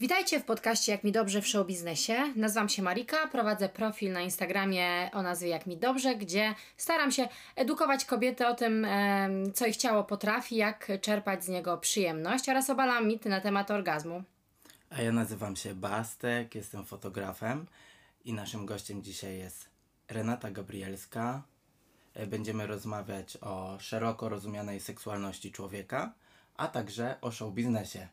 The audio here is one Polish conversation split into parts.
Witajcie w podcaście Jak mi dobrze w show biznesie. Nazywam się Marika, prowadzę profil na Instagramie o nazwie Jak mi dobrze, gdzie staram się edukować kobiety o tym, co ich ciało potrafi, jak czerpać z niego przyjemność oraz obalam mity na temat orgazmu. A ja nazywam się Bastek, jestem fotografem i naszym gościem dzisiaj jest Renata Gabrielska. E, Będziemy rozmawiać o szeroko rozumianej seksualności człowieka, a także o show biznesie.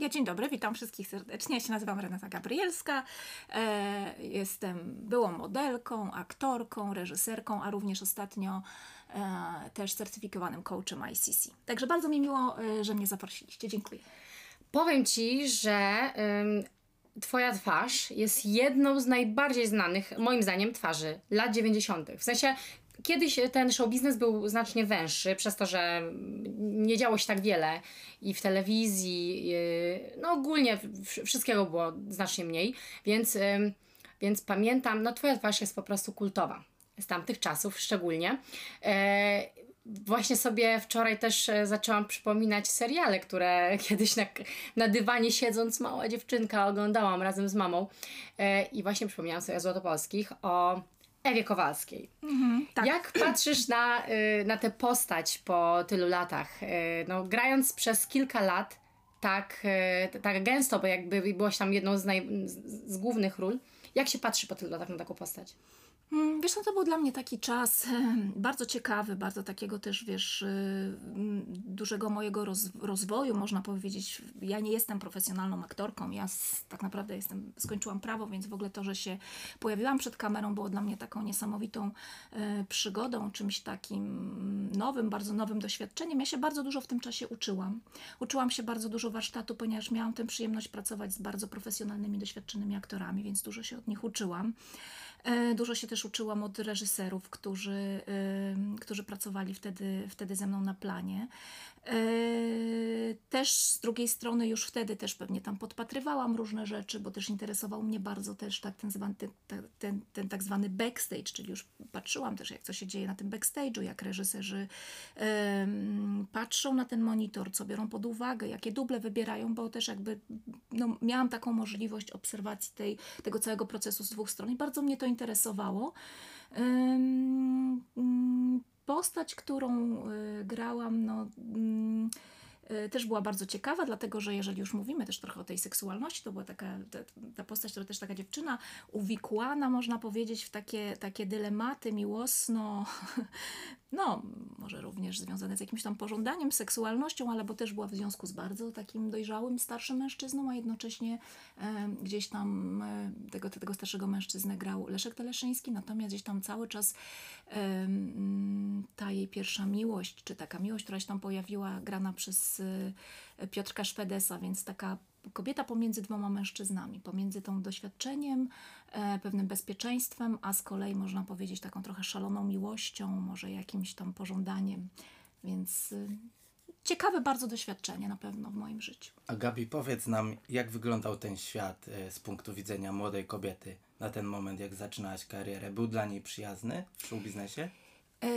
Ja dzień dobry, witam wszystkich serdecznie. Ja się nazywam Renata Gabrielska. E, jestem byłą modelką, aktorką, reżyserką, a również ostatnio e, też certyfikowanym coachem ICC. Także bardzo mi miło, e, że mnie zaprosiliście. Dziękuję. Powiem Ci, że ym, Twoja twarz jest jedną z najbardziej znanych, moim zdaniem, twarzy lat 90. W sensie, kiedyś ten show biznes był znacznie węższy, przez to, że nie działo się tak wiele i w telewizji, yy, no ogólnie wszystkiego było znacznie mniej, więc, ym, więc pamiętam, no Twoja twarz jest po prostu kultowa. Z tamtych czasów szczególnie. E, Właśnie sobie wczoraj też e, zaczęłam przypominać seriale, które kiedyś na, na dywanie siedząc mała dziewczynka oglądałam razem z mamą. I właśnie przypomniałam sobie o Złotopolskich, o Ewie Kowalskiej. tak. Jak patrzysz na, y, na tę postać po tylu latach? Y, No, grając przez kilka lat tak, y, tak gęsto, bo jakby byłaś tam jedną z, naj, z głównych ról. Jak się patrzy po tylu latach na taką postać? Mm, Wiesz, no to był dla mnie taki czas bardzo ciekawy, bardzo takiego też, wiesz, y, mm, dużego mojego roz, rozwoju, można powiedzieć. Ja nie jestem profesjonalną aktorką, ja tak naprawdę jestem, skończyłam prawo, więc w ogóle to, że się pojawiłam przed kamerą było dla mnie taką niesamowitą e, przygodą, czymś takim nowym, bardzo nowym doświadczeniem. Ja się bardzo dużo w tym czasie uczyłam. Uczyłam się bardzo dużo warsztatu, ponieważ miałam tę przyjemność pracować z bardzo profesjonalnymi, doświadczonymi aktorami, więc dużo się od nich uczyłam. E, Dużo się też uczyłam od reżyserów, którzy, ym, którzy pracowali wtedy, wtedy ze mną na planie. E, Też z drugiej strony już wtedy też pewnie tam podpatrywałam różne rzeczy, bo też interesował mnie bardzo też tak ten, zwany, ten, ten, ten tak zwany backstage, czyli już patrzyłam też jak co się dzieje na tym backstage'u, jak reżyserzy em, patrzą na ten monitor, co biorą pod uwagę, jakie duble wybierają, bo też jakby no, miałam taką możliwość obserwacji tej, tego całego procesu z dwóch stron i bardzo mnie to interesowało. Ym, mm, Postać, którą y, grałam, no, mm, y, też była bardzo ciekawa, dlatego że jeżeli już mówimy też trochę o tej seksualności, to była taka, ta, ta postać, to też taka dziewczyna uwikłana, można powiedzieć, w takie, takie dylematy miłosno, no, może również związane z jakimś tam pożądaniem, seksualnością, ale bo też była w związku z bardzo takim dojrzałym, starszym mężczyzną, a jednocześnie e, gdzieś tam e, tego, tego starszego mężczyznę grał Leszek Teleszyński, natomiast gdzieś tam cały czas e, ta jej pierwsza miłość, czy taka miłość, która się tam pojawiła, grana przez e, Piotrka Szwedesa, więc taka kobieta pomiędzy dwoma mężczyznami, pomiędzy tą doświadczeniem, e, pewnym bezpieczeństwem, a z kolei można powiedzieć taką trochę szaloną miłością, może jakimś tam pożądaniem. Więc y, ciekawe bardzo doświadczenie na pewno w moim życiu. A Gabi, powiedz nam, jak wyglądał ten świat e, z punktu widzenia młodej kobiety na ten moment, jak zaczynałaś karierę? Był dla niej przyjazny w show biznesie? E,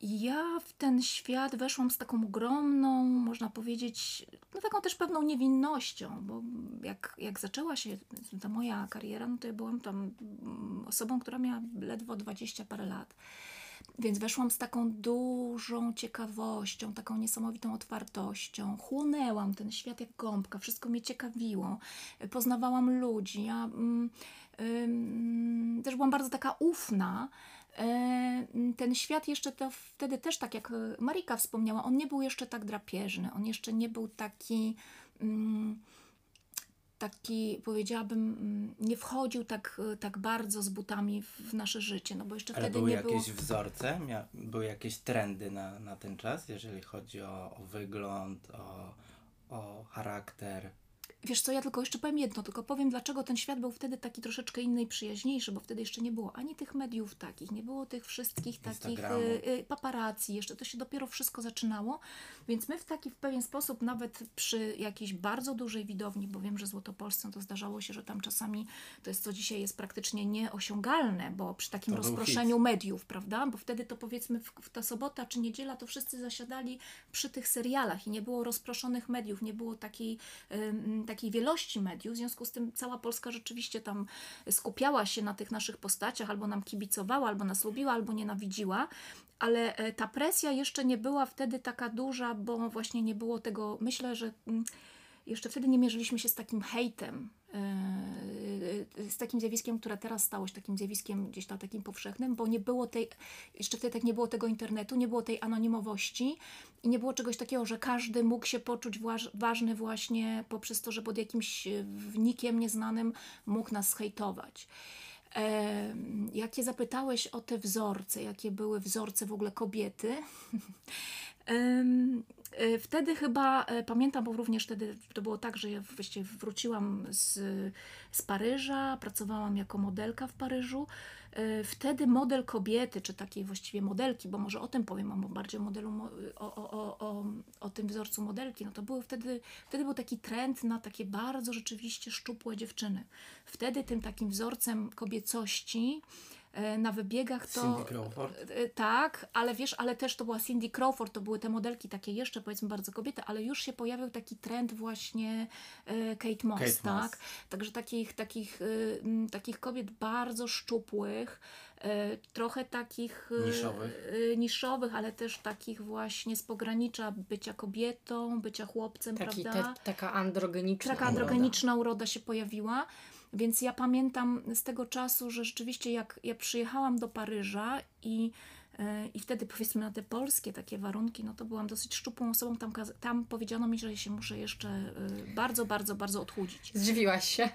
Ja w ten świat weszłam z taką ogromną, można powiedzieć, no taką też pewną niewinnością, bo jak, jak zaczęła się ta moja kariera, no to ja byłam tam mm, osobą, która miała ledwo 20 parę lat. Więc weszłam z taką dużą ciekawością, taką niesamowitą otwartością. Chłonęłam ten świat jak gąbka, wszystko mnie ciekawiło. Poznawałam ludzi. Ja mm, ym, też byłam bardzo taka ufna. E, Ten świat jeszcze to wtedy też, tak jak Marika wspomniała, on nie był jeszcze tak drapieżny, on jeszcze nie był taki. mm, taki, powiedziałabym, mm, nie wchodził tak, tak bardzo z butami w nasze życie, no bo jeszcze Ale wtedy były nie jakieś było... wzorce? Mia- były jakieś trendy na, na ten czas, jeżeli chodzi o, o wygląd, o, o charakter? Wiesz co, ja tylko jeszcze powiem jedno, tylko powiem, dlaczego ten świat był wtedy taki troszeczkę inny i przyjaźniejszy, bo wtedy jeszcze nie było ani tych mediów takich, nie było tych wszystkich takich y, y, paparazzi, jeszcze to się dopiero wszystko zaczynało, więc my w taki w pewien sposób, nawet przy jakiejś bardzo dużej widowni, bo wiem, że Złotopolsce to zdarzało się, że tam czasami to jest, co dzisiaj jest praktycznie nieosiągalne, bo przy takim To rozproszeniu mediów, prawda, bo wtedy to powiedzmy w, w ta sobota czy niedziela to wszyscy zasiadali przy tych serialach i nie było rozproszonych mediów, nie było takiej mm, takiej wielości mediów, w związku z tym cała Polska rzeczywiście tam skupiała się na tych naszych postaciach, albo nam kibicowała, albo nas lubiła, albo nienawidziła, ale e, ta presja jeszcze nie była wtedy taka duża, bo właśnie nie było tego, myślę, że mm, jeszcze wtedy nie mierzyliśmy się z takim hejtem, z takim zjawiskiem, które teraz stało się takim zjawiskiem gdzieś tam takim powszechnym, bo nie było tej, jeszcze wtedy tak nie było tego internetu, nie było tej anonimowości i nie było czegoś takiego, że każdy mógł się poczuć waż, ważny właśnie poprzez to, że pod jakimś e, wnikiem nieznanym mógł nas hejtować. E, jakie zapytałeś o te wzorce, jakie były wzorce w ogóle kobiety? E, wtedy chyba, e, pamiętam, bo również wtedy to było tak, że ja właściwie wróciłam z, z Paryża, pracowałam jako modelka w Paryżu. E, wtedy model kobiety, czy takiej właściwie modelki, bo może o tym powiem, bo bardziej modelu, o, o, o, o, tym wzorcu modelki, no to były wtedy, wtedy był taki trend na takie bardzo rzeczywiście szczupłe dziewczyny. Wtedy tym takim wzorcem kobiecości na wybiegach to... Cindy Crawford? E, tak, ale wiesz, ale też to była Cindy Crawford, to były te modelki takie jeszcze powiedzmy bardzo kobiety, ale już się pojawił taki trend właśnie e, Kate Moss, Kate tak? Moss. Także takich, takich, takich kobiet bardzo szczupłych, trochę takich niszowych. niszowych, ale też takich właśnie z pogranicza bycia kobietą, bycia chłopcem, Taki, prawda? Te, taka androgeniczna Taka androgeniczna uroda. uroda się pojawiła. Więc ja pamiętam z tego czasu, że rzeczywiście jak ja przyjechałam do Paryża i, e, i wtedy powiedzmy na te polskie takie warunki, no to byłam dosyć szczupłą osobą. Tam, tam powiedziano mi, że się muszę jeszcze e, bardzo, bardzo, bardzo odchudzić. Zdziwiłaś się?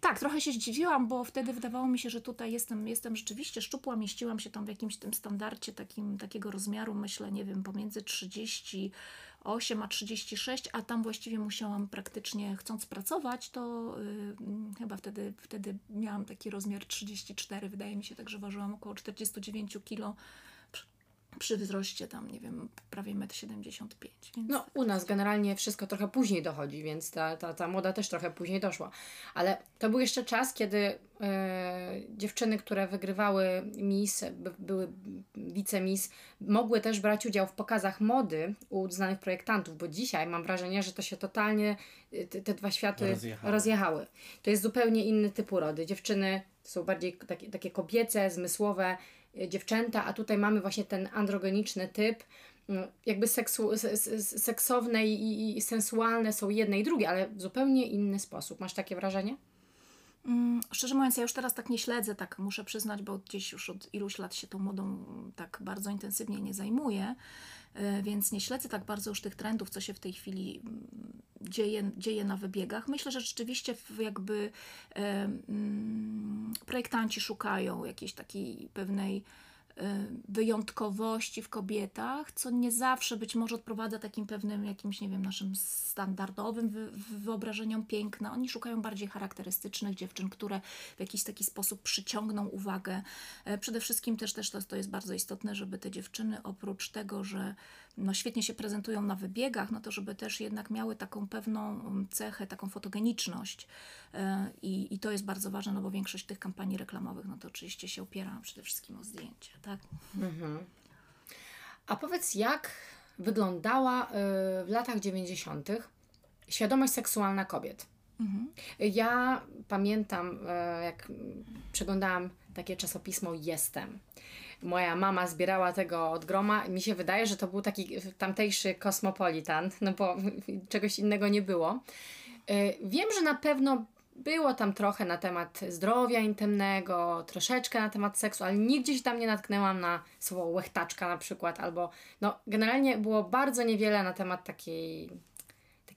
Tak, trochę się zdziwiłam, bo wtedy wydawało mi się, że tutaj jestem, jestem rzeczywiście szczupła, mieściłam się tam w jakimś tym standardzie takim, takiego rozmiaru, myślę, nie wiem, pomiędzy 30 8 a 36, a tam właściwie musiałam praktycznie, chcąc pracować, to yy, chyba wtedy, wtedy miałam taki rozmiar 34, wydaje mi się, także ważyłam około 49 kg przy wzroście tam, nie wiem, prawie 1,75 m. Więc... No, u nas generalnie wszystko trochę później dochodzi, więc ta, ta, ta moda też trochę później doszła. Ale to był jeszcze czas, kiedy e, dziewczyny, które wygrywały Miss, by, były wice-Miss, mogły też brać udział w pokazach mody u znanych projektantów, bo dzisiaj mam wrażenie, że to się totalnie, e, te, te dwa światy rozjechały. rozjechały. To jest zupełnie inny typ urody. Dziewczyny są bardziej takie, takie kobiece, zmysłowe, dziewczęta, a tutaj mamy właśnie ten androgeniczny typ. Y, jakby seksu, seksowne i, i sensualne są jedne i drugie, ale w zupełnie inny sposób. Masz takie wrażenie? Mm, szczerze mówiąc, ja już teraz tak nie śledzę, tak muszę przyznać, bo gdzieś już od iluś lat się tą modą tak bardzo intensywnie nie zajmuję, y, więc nie śledzę tak bardzo już tych trendów, co się w tej chwili mm, dzieje, dzieje na wybiegach. Myślę, że rzeczywiście jakby e, projektanci szukają jakiejś takiej pewnej wyjątkowości w kobietach, co nie zawsze być może odprowadza takim pewnym jakimś, nie wiem, naszym standardowym wy wyobrażeniom piękna. Oni szukają bardziej charakterystycznych dziewczyn, które w jakiś taki sposób przyciągną uwagę. E, przede wszystkim też, też to, to jest bardzo istotne, żeby te dziewczyny oprócz tego, że no świetnie się prezentują na wybiegach, no to żeby też jednak miały taką pewną um, cechę, taką fotogeniczność e, i, i to jest bardzo ważne, no bo większość tych kampanii reklamowych, no to oczywiście się opiera przede wszystkim o zdjęcie, tak? Mhm. A powiedz, jak wyglądała y, w latach 90. świadomość seksualna kobiet? Mhm. Ja pamiętam, y, jak przeglądałam takie czasopismo Jestem moja mama zbierała tego od groma. Mi się wydaje, że to był taki tamtejszy kosmopolitan, no bo czegoś innego nie było. Y, wiem, że na pewno było tam trochę na temat zdrowia intymnego, troszeczkę na temat seksu, ale nigdzie się tam nie natknęłam na słowo łechtaczka na przykład, albo no generalnie było bardzo niewiele na temat takiej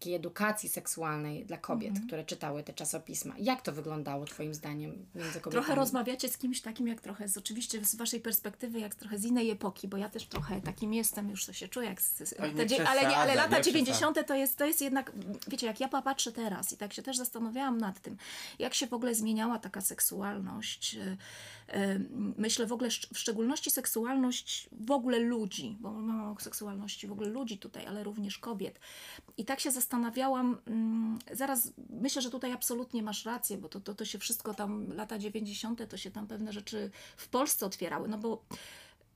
takiej edukacji seksualnej dla kobiet, mm. które czytały te czasopisma. Jak to wyglądało Twoim zdaniem między kobietami? Trochę rozmawiacie z kimś takim, jak trochę z, oczywiście z Waszej perspektywy, jak trochę z innej epoki, bo ja też trochę takim jestem, już to się czuję, jak z, Oj, te, ale, nie, ale lata 90. to jest, to jest jednak, wiecie, jak ja patrzę teraz i tak się też zastanawiałam nad tym, jak się w ogóle zmieniała taka seksualność, y, Myślę w ogóle, w szczególności seksualność w ogóle ludzi, bo mamy o seksualności w ogóle ludzi tutaj, ale również kobiet. I tak się zastanawiałam, mm, zaraz myślę, że tutaj absolutnie masz rację, bo to, to, to się wszystko tam, lata 90., to się tam pewne rzeczy w Polsce otwierały, no bo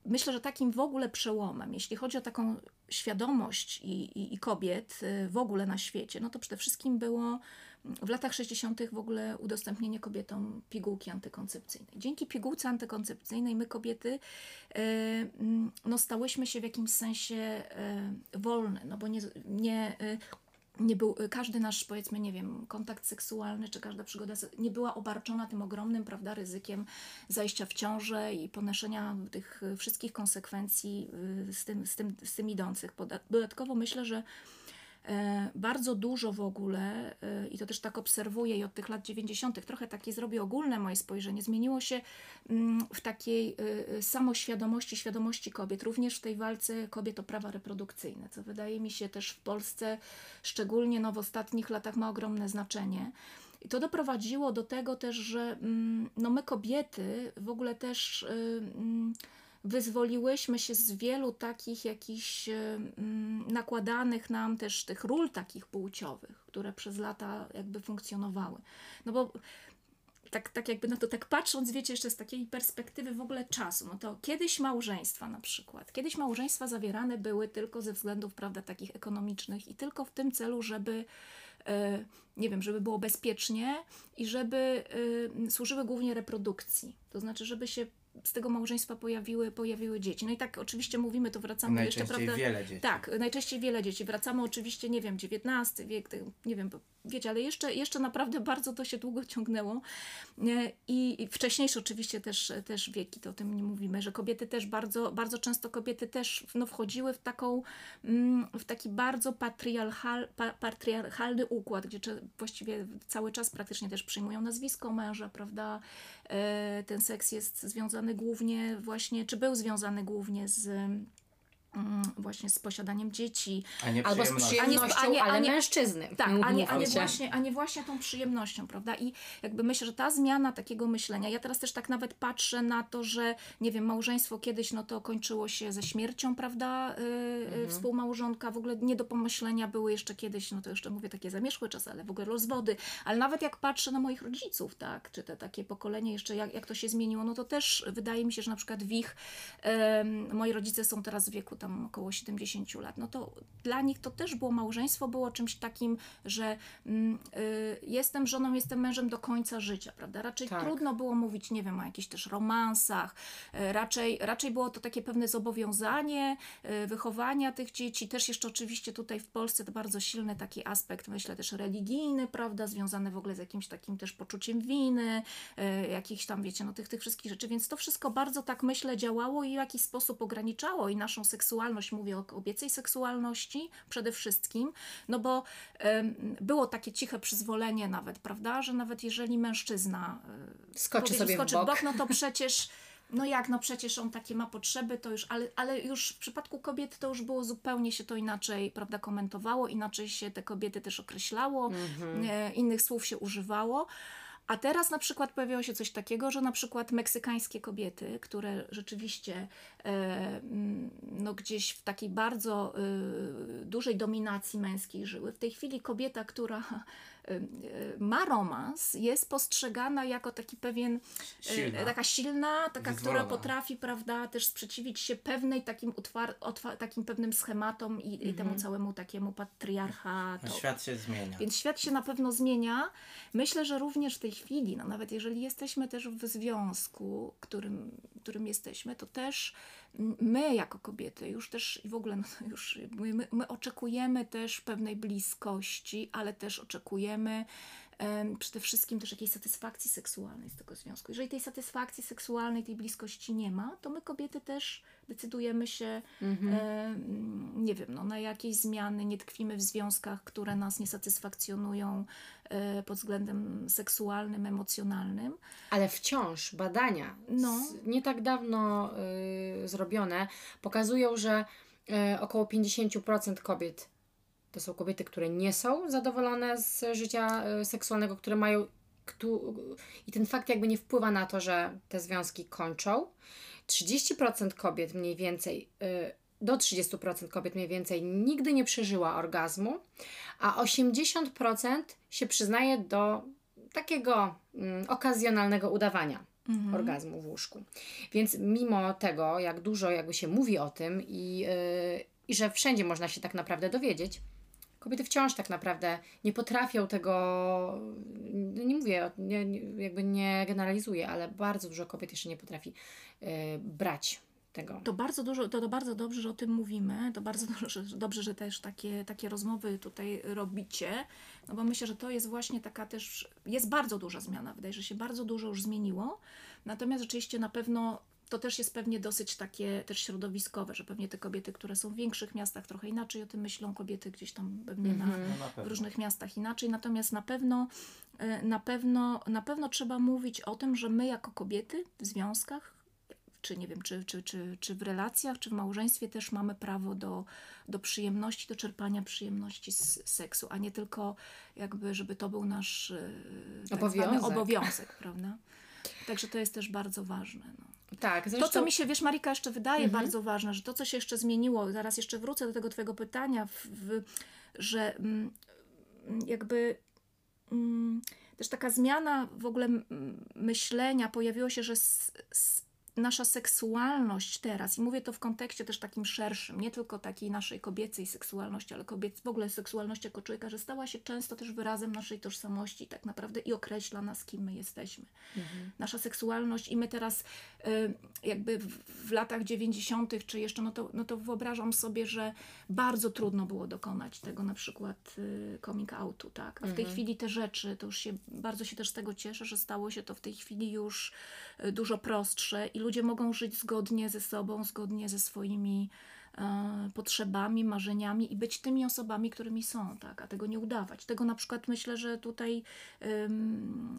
myślę, że takim w ogóle przełomem, jeśli chodzi o taką świadomość i, i, i kobiet y, w ogóle na świecie, no to przede wszystkim było w latach 60. w ogóle udostępnienie kobietom pigułki antykoncepcyjnej. Dzięki pigułce antykoncepcyjnej my kobiety y, mm, no, stałyśmy się w jakimś sensie y, wolne, no bo nie, nie nie był, każdy nasz, powiedzmy, nie wiem, kontakt seksualny, czy każda przygoda nie była obarczona tym ogromnym, prawda, ryzykiem zajścia w ciążę i ponoszenia tych y, wszystkich konsekwencji y, z tym, z tym, z tym idących. Dodatkowo myślę, że bardzo dużo w ogóle, e, i to też tak obserwuję i od tych lat 90., trochę takie zrobię ogólne moje spojrzenie, zmieniło się mm, w takiej e, e, samoświadomości, świadomości kobiet, również w tej walce kobiet o prawa reprodukcyjne, co wydaje mi się też w Polsce, szczególnie no, w ostatnich latach, ma ogromne znaczenie. I to doprowadziło do tego też, że mm, no my kobiety w ogóle też y, mm, wyzwoliłyśmy się z wielu takich jakichś y, mm, nakładanych nam też tych ról takich płciowych, które przez lata jakby funkcjonowały. No bo tak, tak jakby na to tak patrząc, wiecie, jeszcze z takiej perspektywy w ogóle czasu, no to kiedyś małżeństwa na przykład, kiedyś małżeństwa zawierane były tylko ze względów, prawda, takich ekonomicznych i tylko w tym celu, żeby e, nie wiem, żeby było bezpiecznie i żeby e, służyły głównie reprodukcji. To znaczy, żeby się z tego małżeństwa pojawiły, pojawiły dzieci. No i tak oczywiście mówimy, to wracamy jeszcze, Najczęściej prawda? wiele dzieci. Tak, najczęściej wiele dzieci. Wracamy oczywiście, nie wiem, XIX wiek, nie wiem, wiecie, ale jeszcze, jeszcze naprawdę bardzo to się długo ciągnęło. I, I wcześniejsze oczywiście też, też wieki, to o tym nie mówimy, że kobiety też bardzo, bardzo często kobiety też no, wchodziły w taką, mm, w taki bardzo patriarchal, pa, patriarchalny układ, gdzie właściwie cały czas praktycznie też przyjmują nazwisko męża, prawda? E, Ten seks jest związany głównie właśnie, czy był związany głównie z właśnie z posiadaniem dzieci, A nie Albo z przyjemności. przyjemnością, A nie- a nie- ale a nie- mężczyzny. tak, a nie, a, nie właśnie, a nie właśnie tą przyjemnością, prawda? I jakby myślę, że ta zmiana takiego myślenia, ja teraz też tak nawet patrzę na to, że nie wiem, małżeństwo kiedyś, no to kończyło się ze śmiercią, prawda? Yy, Mhm. Współmałżonka, w ogóle nie do pomyślenia były jeszcze kiedyś, no to jeszcze mówię takie zamierzchłe czasy, ale w ogóle rozwody. Ale nawet jak patrzę na moich rodziców, tak, czy te takie pokolenie jeszcze, jak, jak to się zmieniło, no to też wydaje mi się, że na przykład w ich, em, moi rodzice są teraz w wieku tam około 70 lat, no to dla nich to też było małżeństwo, było czymś takim, że mm, y, jestem żoną, jestem mężem do końca życia, prawda? Raczej Tak. trudno było mówić, nie wiem, o jakichś też romansach, y, raczej, raczej było to takie pewne zobowiązanie y, wychowania tych dzieci, też jeszcze oczywiście tutaj w Polsce to bardzo silny taki aspekt, myślę też religijny, prawda, związany w ogóle z jakimś takim też poczuciem winy, y, jakichś tam, wiecie, no tych, tych wszystkich rzeczy, więc to wszystko bardzo tak myślę działało i w jakiś sposób ograniczało i naszą seksualność, mówię o kobiecej seksualności przede wszystkim, no bo było takie ciche przyzwolenie nawet, prawda, że nawet jeżeli mężczyzna y, Skoczy sobie w skoczy bok. no to przecież no jak, no przecież on takie ma potrzeby, to już, ale, ale już w przypadku kobiet to już było zupełnie się to inaczej, prawda, komentowało, inaczej się te kobiety też określało, Mhm. e, innych słów się używało. A teraz na przykład pojawiło się coś takiego, że na przykład meksykańskie kobiety, które rzeczywiście e, mm, no gdzieś w takiej bardzo e, dużej dominacji męskiej żyły, w tej chwili kobieta, która ma romans, jest postrzegana jako taki pewien e, Silna. taka silna, taka, która potrafi, prawda, też sprzeciwić się pewnej takim, utwar, otwa, takim pewnym schematom i, i temu całemu takiemu patriarchatowi. No, świat się zmienia. Więc świat się na pewno zmienia. Myślę, że również w tej chwili, no nawet jeżeli jesteśmy też w związku, którym, którym jesteśmy, to też my jako kobiety już też i w ogóle no, już my, my, my oczekujemy też pewnej bliskości, ale też oczekujemy em, przede wszystkim też jakiejś satysfakcji seksualnej z tego związku. Jeżeli tej satysfakcji seksualnej, tej bliskości nie ma, to my kobiety też decydujemy się, em, nie wiem, no, na jakieś zmiany, nie tkwimy w związkach, które nas nie satysfakcjonują e, pod względem seksualnym, emocjonalnym. Ale wciąż badania, No. z, nie tak dawno y, zrobione, pokazują, że y, około 50% kobiet to są kobiety, które nie są zadowolone z życia y, seksualnego, które mają. I ten fakt jakby nie wpływa na to, że te związki kończą. 30% kobiet mniej więcej, y, do 30% kobiet mniej więcej nigdy nie przeżyła orgazmu, a 80% się przyznaje do takiego mm, okazjonalnego udawania orgazmu w łóżku. Więc mimo tego, jak dużo jakby się mówi o tym i yy, i że wszędzie można się tak naprawdę dowiedzieć, kobiety wciąż tak naprawdę nie potrafią tego, no nie mówię, nie, jakby nie generalizuję, ale bardzo dużo kobiet jeszcze nie potrafi y, brać tego. To bardzo dużo, to, to bardzo dobrze, że o tym mówimy. To bardzo dobrze, dobrze, że też takie, takie rozmowy tutaj robicie. No bo myślę, że to jest właśnie taka też, jest bardzo duża zmiana. Wydaje się, że się bardzo dużo już zmieniło. Natomiast rzeczywiście na pewno to też jest pewnie dosyć takie też środowiskowe, że pewnie te kobiety, które są w większych miastach trochę inaczej o tym myślą, kobiety gdzieś tam pewnie na, No na w różnych miastach inaczej. Natomiast na pewno, e, na pewno, na pewno trzeba mówić o tym, że my jako kobiety w związkach, czy nie wiem, czy, czy, czy, czy w relacjach, czy w małżeństwie też mamy prawo do, do przyjemności, do czerpania przyjemności z seksu, a nie tylko jakby, żeby to był nasz e, tak zwany Obowiązek. obowiązek, prawda? Także to jest też bardzo ważne. No. Tak, To, zresztą... co mi się, wiesz, Marika, jeszcze wydaje Mhm. bardzo ważne, że to, co się jeszcze zmieniło, zaraz jeszcze wrócę do tego Twojego pytania, w, w, że mm, jakby mm, też taka zmiana w ogóle myślenia pojawiło się, że s, s, nasza seksualność teraz, i mówię to w kontekście też takim szerszym, nie tylko takiej naszej kobiecej seksualności, ale kobiec, w ogóle seksualność jako człowieka, że stała się często też wyrazem naszej tożsamości tak naprawdę i określa nas, kim my jesteśmy. Nasza seksualność i my teraz y, jakby w, latach 90. czy jeszcze, no to, no to wyobrażam sobie, że bardzo trudno było dokonać tego na przykład y, coming outu, tak? A w tej chwili te rzeczy, to już się, bardzo się też z tego cieszę, że stało się to w tej chwili już y, dużo prostsze i ludzie mogą żyć zgodnie ze sobą, zgodnie ze swoimi e, potrzebami, marzeniami i być tymi osobami, którymi są, tak, a tego nie udawać. Tego na przykład myślę, że tutaj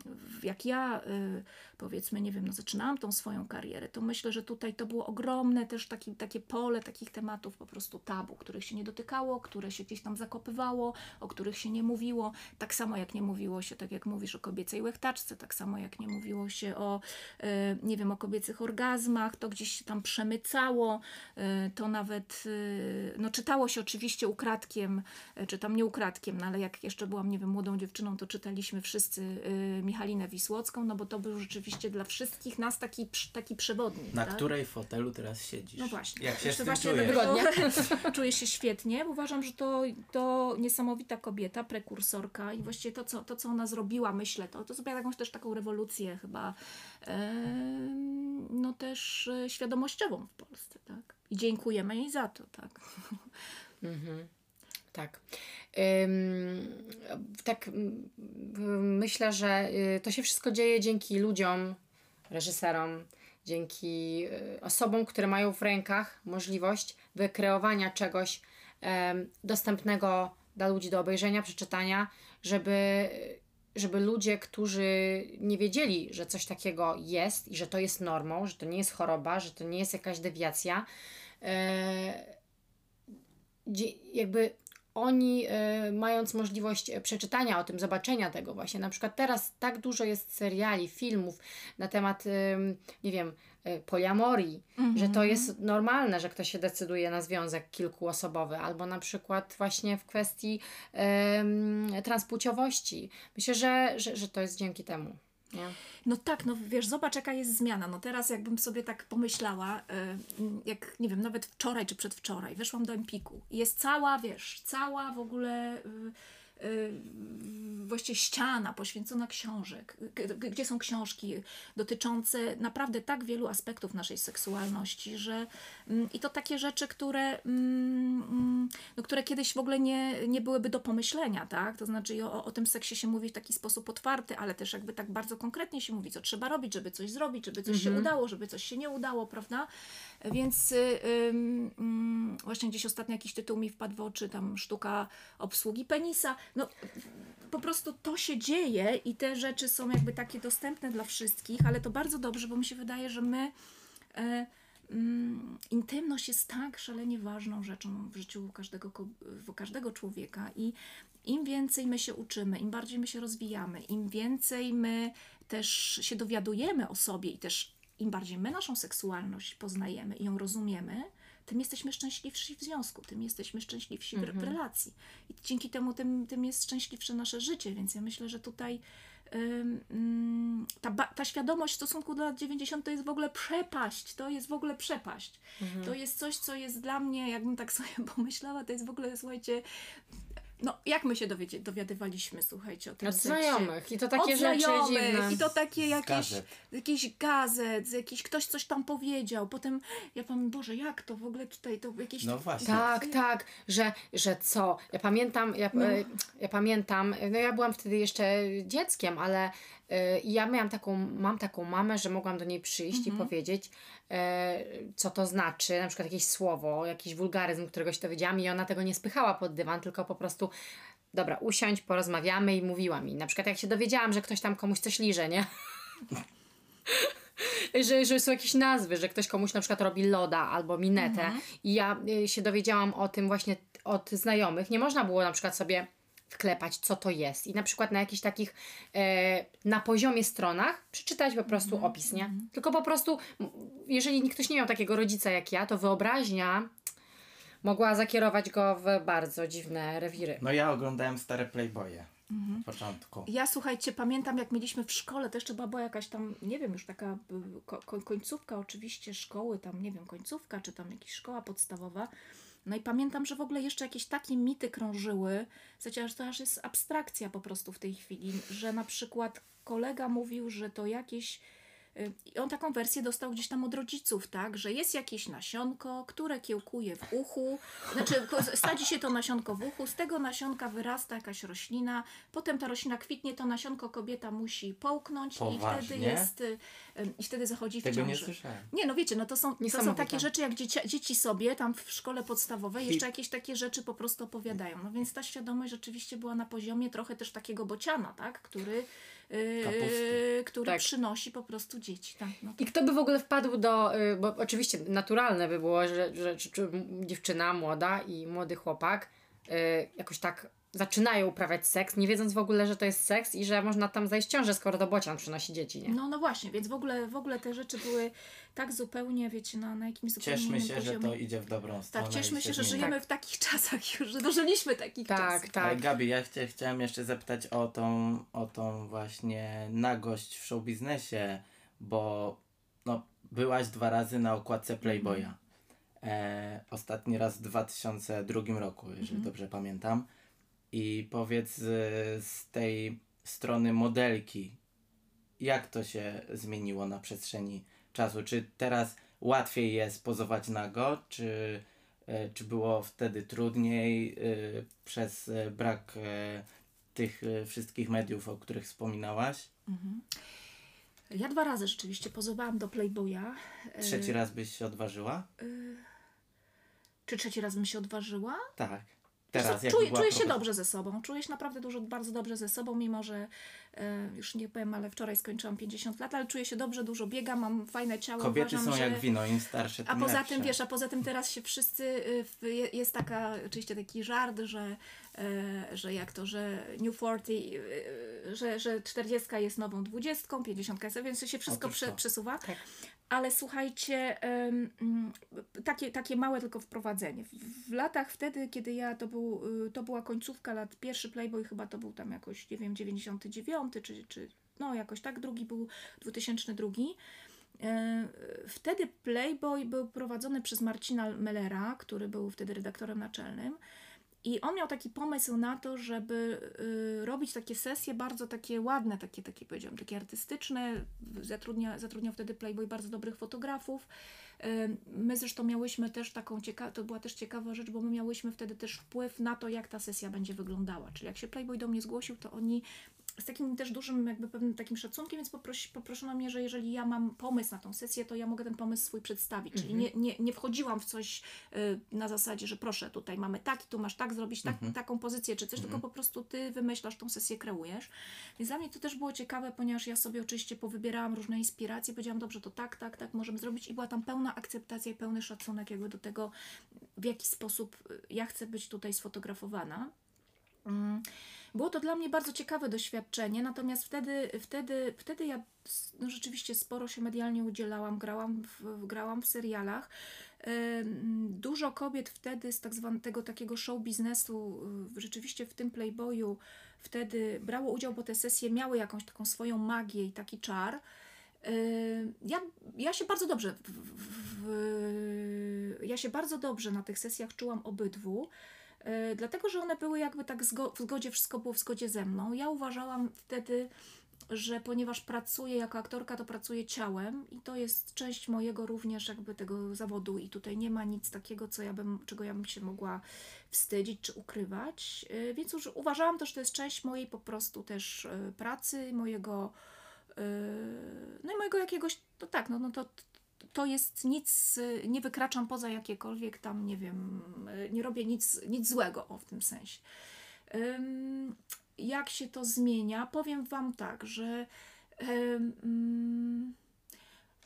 w- jak ja y, powiedzmy, nie wiem, no zaczynałam tą swoją karierę, to myślę, że tutaj to było ogromne też taki, takie pole takich tematów po prostu tabu, których się nie dotykało, które się gdzieś tam zakopywało, o których się nie mówiło, tak samo jak nie mówiło się, tak jak mówisz o kobiecej łechtaczce, tak samo jak nie mówiło się o, y, nie wiem, o kobiecych orgazmach, to gdzieś się tam przemycało, y, to nawet, y, no czytało się oczywiście ukradkiem, czy tam nie ukradkiem, no ale jak jeszcze byłam, nie wiem, młodą dziewczyną, to czytaliśmy wszyscy Michalinę Wisłocką, no bo to był rzeczywiście dla wszystkich nas taki, taki przewodnik. Na tak? której fotelu teraz siedzisz? No właśnie. Jak się z Jeszcze tym właśnie czujesz? dlatego czuję się świetnie. bo Uważam, że to, to niesamowita kobieta, prekursorka i właściwie to co, to, co ona zrobiła, myślę, to, to sobie jakąś też taką rewolucję chyba no też e, świadomościową w Polsce, tak? I dziękujemy jej za to, tak? Tak. Tak myślę, że y, to się wszystko dzieje dzięki ludziom, reżyserom, dzięki y, osobom, które mają w rękach możliwość wykreowania czegoś dostępnego dla ludzi do obejrzenia, przeczytania, żeby, żeby ludzie, którzy nie wiedzieli, że coś takiego jest i że to jest normą, że to nie jest choroba, że to nie jest jakaś dewiacja, e, jakby oni e, mając możliwość e, przeczytania o tym, zobaczenia tego właśnie, na przykład teraz tak dużo jest seriali, filmów na temat, em, nie wiem, e, poliamorii, że to jest normalne, że ktoś się decyduje na związek kilkuosobowy, albo na przykład właśnie w kwestii transpłciowości. Myślę, że, że, że to jest dzięki temu. Nie? No tak, no wiesz, zobacz jaka jest zmiana. No teraz jakbym sobie tak pomyślała, y, jak nie wiem, nawet wczoraj czy przedwczoraj, weszłam do Empiku jest cała, wiesz, cała w ogóle y, właściwie ściana poświęcona książek, gdzie są książki dotyczące naprawdę tak wielu aspektów naszej seksualności, że mm, i to takie rzeczy, które, mm, mm, no, które kiedyś w ogóle nie, nie byłyby do pomyślenia, tak? To znaczy o, o tym seksie się mówi w taki sposób otwarty, ale też jakby tak bardzo konkretnie się mówi, co trzeba robić, żeby coś zrobić, żeby coś się udało, żeby coś się nie udało, prawda? Więc y, ym, właśnie gdzieś ostatnio jakiś tytuł mi wpadł w oczy, tam sztuka obsługi penisa. No po prostu to się dzieje i te rzeczy są jakby takie dostępne dla wszystkich, ale to bardzo dobrze, bo mi się wydaje, że my e, mm, intymność jest tak szalenie ważną rzeczą w życiu każdego, każdego człowieka i im więcej my się uczymy, im bardziej my się rozwijamy, im więcej my też się dowiadujemy o sobie i też im bardziej my naszą seksualność poznajemy i ją rozumiemy, tym jesteśmy szczęśliwsi w związku, tym jesteśmy szczęśliwsi w, Mhm. relacji. I dzięki temu tym, tym jest szczęśliwsze nasze życie, więc ja myślę, że tutaj ym, ym, ta, ta świadomość w stosunku do lat 90 to jest w ogóle przepaść, to jest w ogóle przepaść. Mhm. To jest coś, co jest dla mnie, jakbym tak sobie pomyślała, to jest w ogóle, słuchajcie, no jak my się dowiedzie, dowiadywaliśmy, słuchajcie, o tym Od seksie? znajomych. I to takie Od rzeczy znajomych, dziwne. I to takie Z jakieś, gazet. jakieś gazet, jakiś ktoś coś tam powiedział. Potem ja powiem, Boże, jak to w ogóle tutaj, to jakieś... No właśnie. Tak, tak, że, że co? Ja pamiętam, ja, No. e, ja pamiętam, no ja byłam wtedy jeszcze dzieckiem, ale e, ja miałam taką, mam taką mamę, że mogłam do niej przyjść i powiedzieć, e, co to znaczy, na przykład jakieś słowo, jakiś wulgaryzm, którego się dowiedziałam i ona tego nie spychała pod dywan, tylko po prostu dobra, usiądź, porozmawiamy i mówiła mi. Na przykład jak się dowiedziałam, że ktoś tam komuś coś liże, nie? że, że są jakieś nazwy, że ktoś komuś na przykład robi loda albo minetę i ja y, się dowiedziałam o tym właśnie od znajomych. Nie można było na przykład sobie wklepać, co to jest i na przykład na jakichś takich e, na poziomie stronach przeczytać po prostu opis, nie? Tylko po prostu, jeżeli ktoś nie miał takiego rodzica jak ja, to wyobraźnia mogła zakierować go w bardzo dziwne rewiry. No ja oglądałem stare Playboye Mhm. początku. Ja słuchajcie, pamiętam jak mieliśmy w szkole, to jeszcze była, była jakaś tam, nie wiem, już taka y, ko, końcówka oczywiście szkoły, tam nie wiem, końcówka, czy tam jakaś szkoła podstawowa. No i pamiętam, że w ogóle jeszcze jakieś takie mity krążyły, słuchajcie, aż to aż jest abstrakcja po prostu w tej chwili, że na przykład kolega mówił, że to jakieś i on taką wersję dostał gdzieś tam od rodziców, tak, że jest jakieś nasionko, które kiełkuje w uchu, znaczy sadzi się to nasionko w uchu, z tego nasionka wyrasta jakaś roślina, potem ta roślina kwitnie, to nasionko kobieta musi połknąć i Poważnie? wtedy jest, y, i wtedy zachodzi w Tego nie ciąży. słyszałem. Nie, no wiecie, no to są, to są takie rzeczy, jak dzieci, dzieci sobie tam w szkole podstawowej jeszcze jakieś takie rzeczy po prostu opowiadają. No więc ta świadomość rzeczywiście była na poziomie trochę też takiego bociana, tak? Który, Kapusty. który Tak. przynosi po prostu dzieci. Tak, no I kto by w ogóle wpadł do. y, Bo oczywiście naturalne by było, że, że czy dziewczyna młoda i młody chłopak jakoś tak zaczynają uprawiać seks, nie wiedząc w ogóle, że to jest seks i że można tam zajść w ciążę, skoro to bocian przynosi dzieci, nie? No, no właśnie, więc w ogóle, w ogóle te rzeczy były tak zupełnie, wiecie, na, na jakimś zupełnie Cieszmy innym się, poziomie. że to idzie w dobrą stronę. Tak, cieszmy się, że żyjemy w takich czasach już, że dożyliśmy takich Tak, czasów. tak. Ale Gabi, ja chcia, chciałem jeszcze zapytać o tą, o tą właśnie nagość w showbiznesie, bo no, byłaś dwa razy na okładce Playboya. E, ostatni raz w 2002 roku, jeżeli dobrze pamiętam. I powiedz z, z tej strony modelki, jak to się zmieniło na przestrzeni czasu? Czy teraz łatwiej jest pozować nago, czy, e, czy było wtedy trudniej e, przez brak e, tych e, wszystkich mediów, o których wspominałaś? Ja dwa razy rzeczywiście pozowałam do Playboya. E, Trzeci raz byś się odważyła? Czy trzeci raz bym się odważyła? Tak. Teraz, czuję, się dobrze ze sobą. Czuję się naprawdę dużo, bardzo dobrze ze sobą, mimo że e, już nie powiem, ale wczoraj skończyłam 50 lat, ale czuję się dobrze, dużo biegam, mam fajne ciało. Kobiety uważam, są że... jak wino, im starsze, A tym poza lepsze. tym, wiesz, a poza tym teraz się wszyscy, y, jest taka, oczywiście taki żart, że, e, że jak to, że New 40, y, że, że 40 jest nową 20, 50 jest, więc to się wszystko prze, przesuwa. Tak. Ale słuchajcie, mm, takie, takie małe tylko wprowadzenie. W, w latach wtedy, kiedy ja, to, był, y, to była końcówka lat, pierwszy Playboy chyba to był tam jakoś, nie wiem, 99, czy, czy no jakoś tak, drugi był 2002. E, Wtedy Playboy był prowadzony przez Marcina Mellera, który był wtedy redaktorem naczelnym. I on miał taki pomysł na to, żeby y, robić takie sesje bardzo takie ładne, takie, takie powiedziałam, takie artystyczne. Zatrudnia, zatrudniał wtedy Playboy bardzo dobrych fotografów. Y, My zresztą miałyśmy też taką ciekawą, to była też ciekawa rzecz, bo my miałyśmy wtedy też wpływ na to, jak ta sesja będzie wyglądała. Czyli jak się Playboy do mnie zgłosił, to oni z takim też dużym jakby pewnym takim szacunkiem, więc poprosi, poproszono mnie, że jeżeli ja mam pomysł na tą sesję, to ja mogę ten pomysł swój przedstawić. Czyli nie, nie, nie wchodziłam w coś y, na zasadzie, że proszę, tutaj mamy tak i tu masz tak zrobić, tak, taką pozycję czy coś, tylko po prostu ty wymyślasz tą sesję, kreujesz. Więc dla mnie to też było ciekawe, ponieważ ja sobie oczywiście powybierałam różne inspiracje, powiedziałam, dobrze, to tak, tak, tak możemy zrobić i była tam pełna akceptacja i pełny szacunek jakby do tego, w jaki sposób y, ja chcę być tutaj sfotografowana. Mm. Było to dla mnie bardzo ciekawe doświadczenie, natomiast wtedy, wtedy, wtedy ja no, rzeczywiście sporo się medialnie udzielałam, grałam w, grałam w serialach. Dużo kobiet wtedy z tak zwanego takiego show biznesu, rzeczywiście w tym Playboyu wtedy brało udział, bo te sesje miały jakąś taką swoją magię i taki czar. Ja, ja się bardzo dobrze w, w, w, ja się bardzo dobrze na tych sesjach czułam obydwu. E, Dlatego, że one były jakby tak w zgodzie, wszystko było w zgodzie ze mną. Ja uważałam wtedy, że ponieważ pracuję jako aktorka, to pracuję ciałem i to jest część mojego również jakby tego zawodu i tutaj nie ma nic takiego, co ja bym, czego ja bym się mogła wstydzić czy ukrywać. E, Więc już uważałam to, że to jest część mojej po prostu też e, pracy, mojego no i mojego jakiegoś, to tak, no, no to to jest nic, y, nie wykraczam poza jakiekolwiek tam, nie wiem, y, nie robię nic, nic złego o, w tym sensie. Jak się to zmienia? Powiem Wam tak, że mm,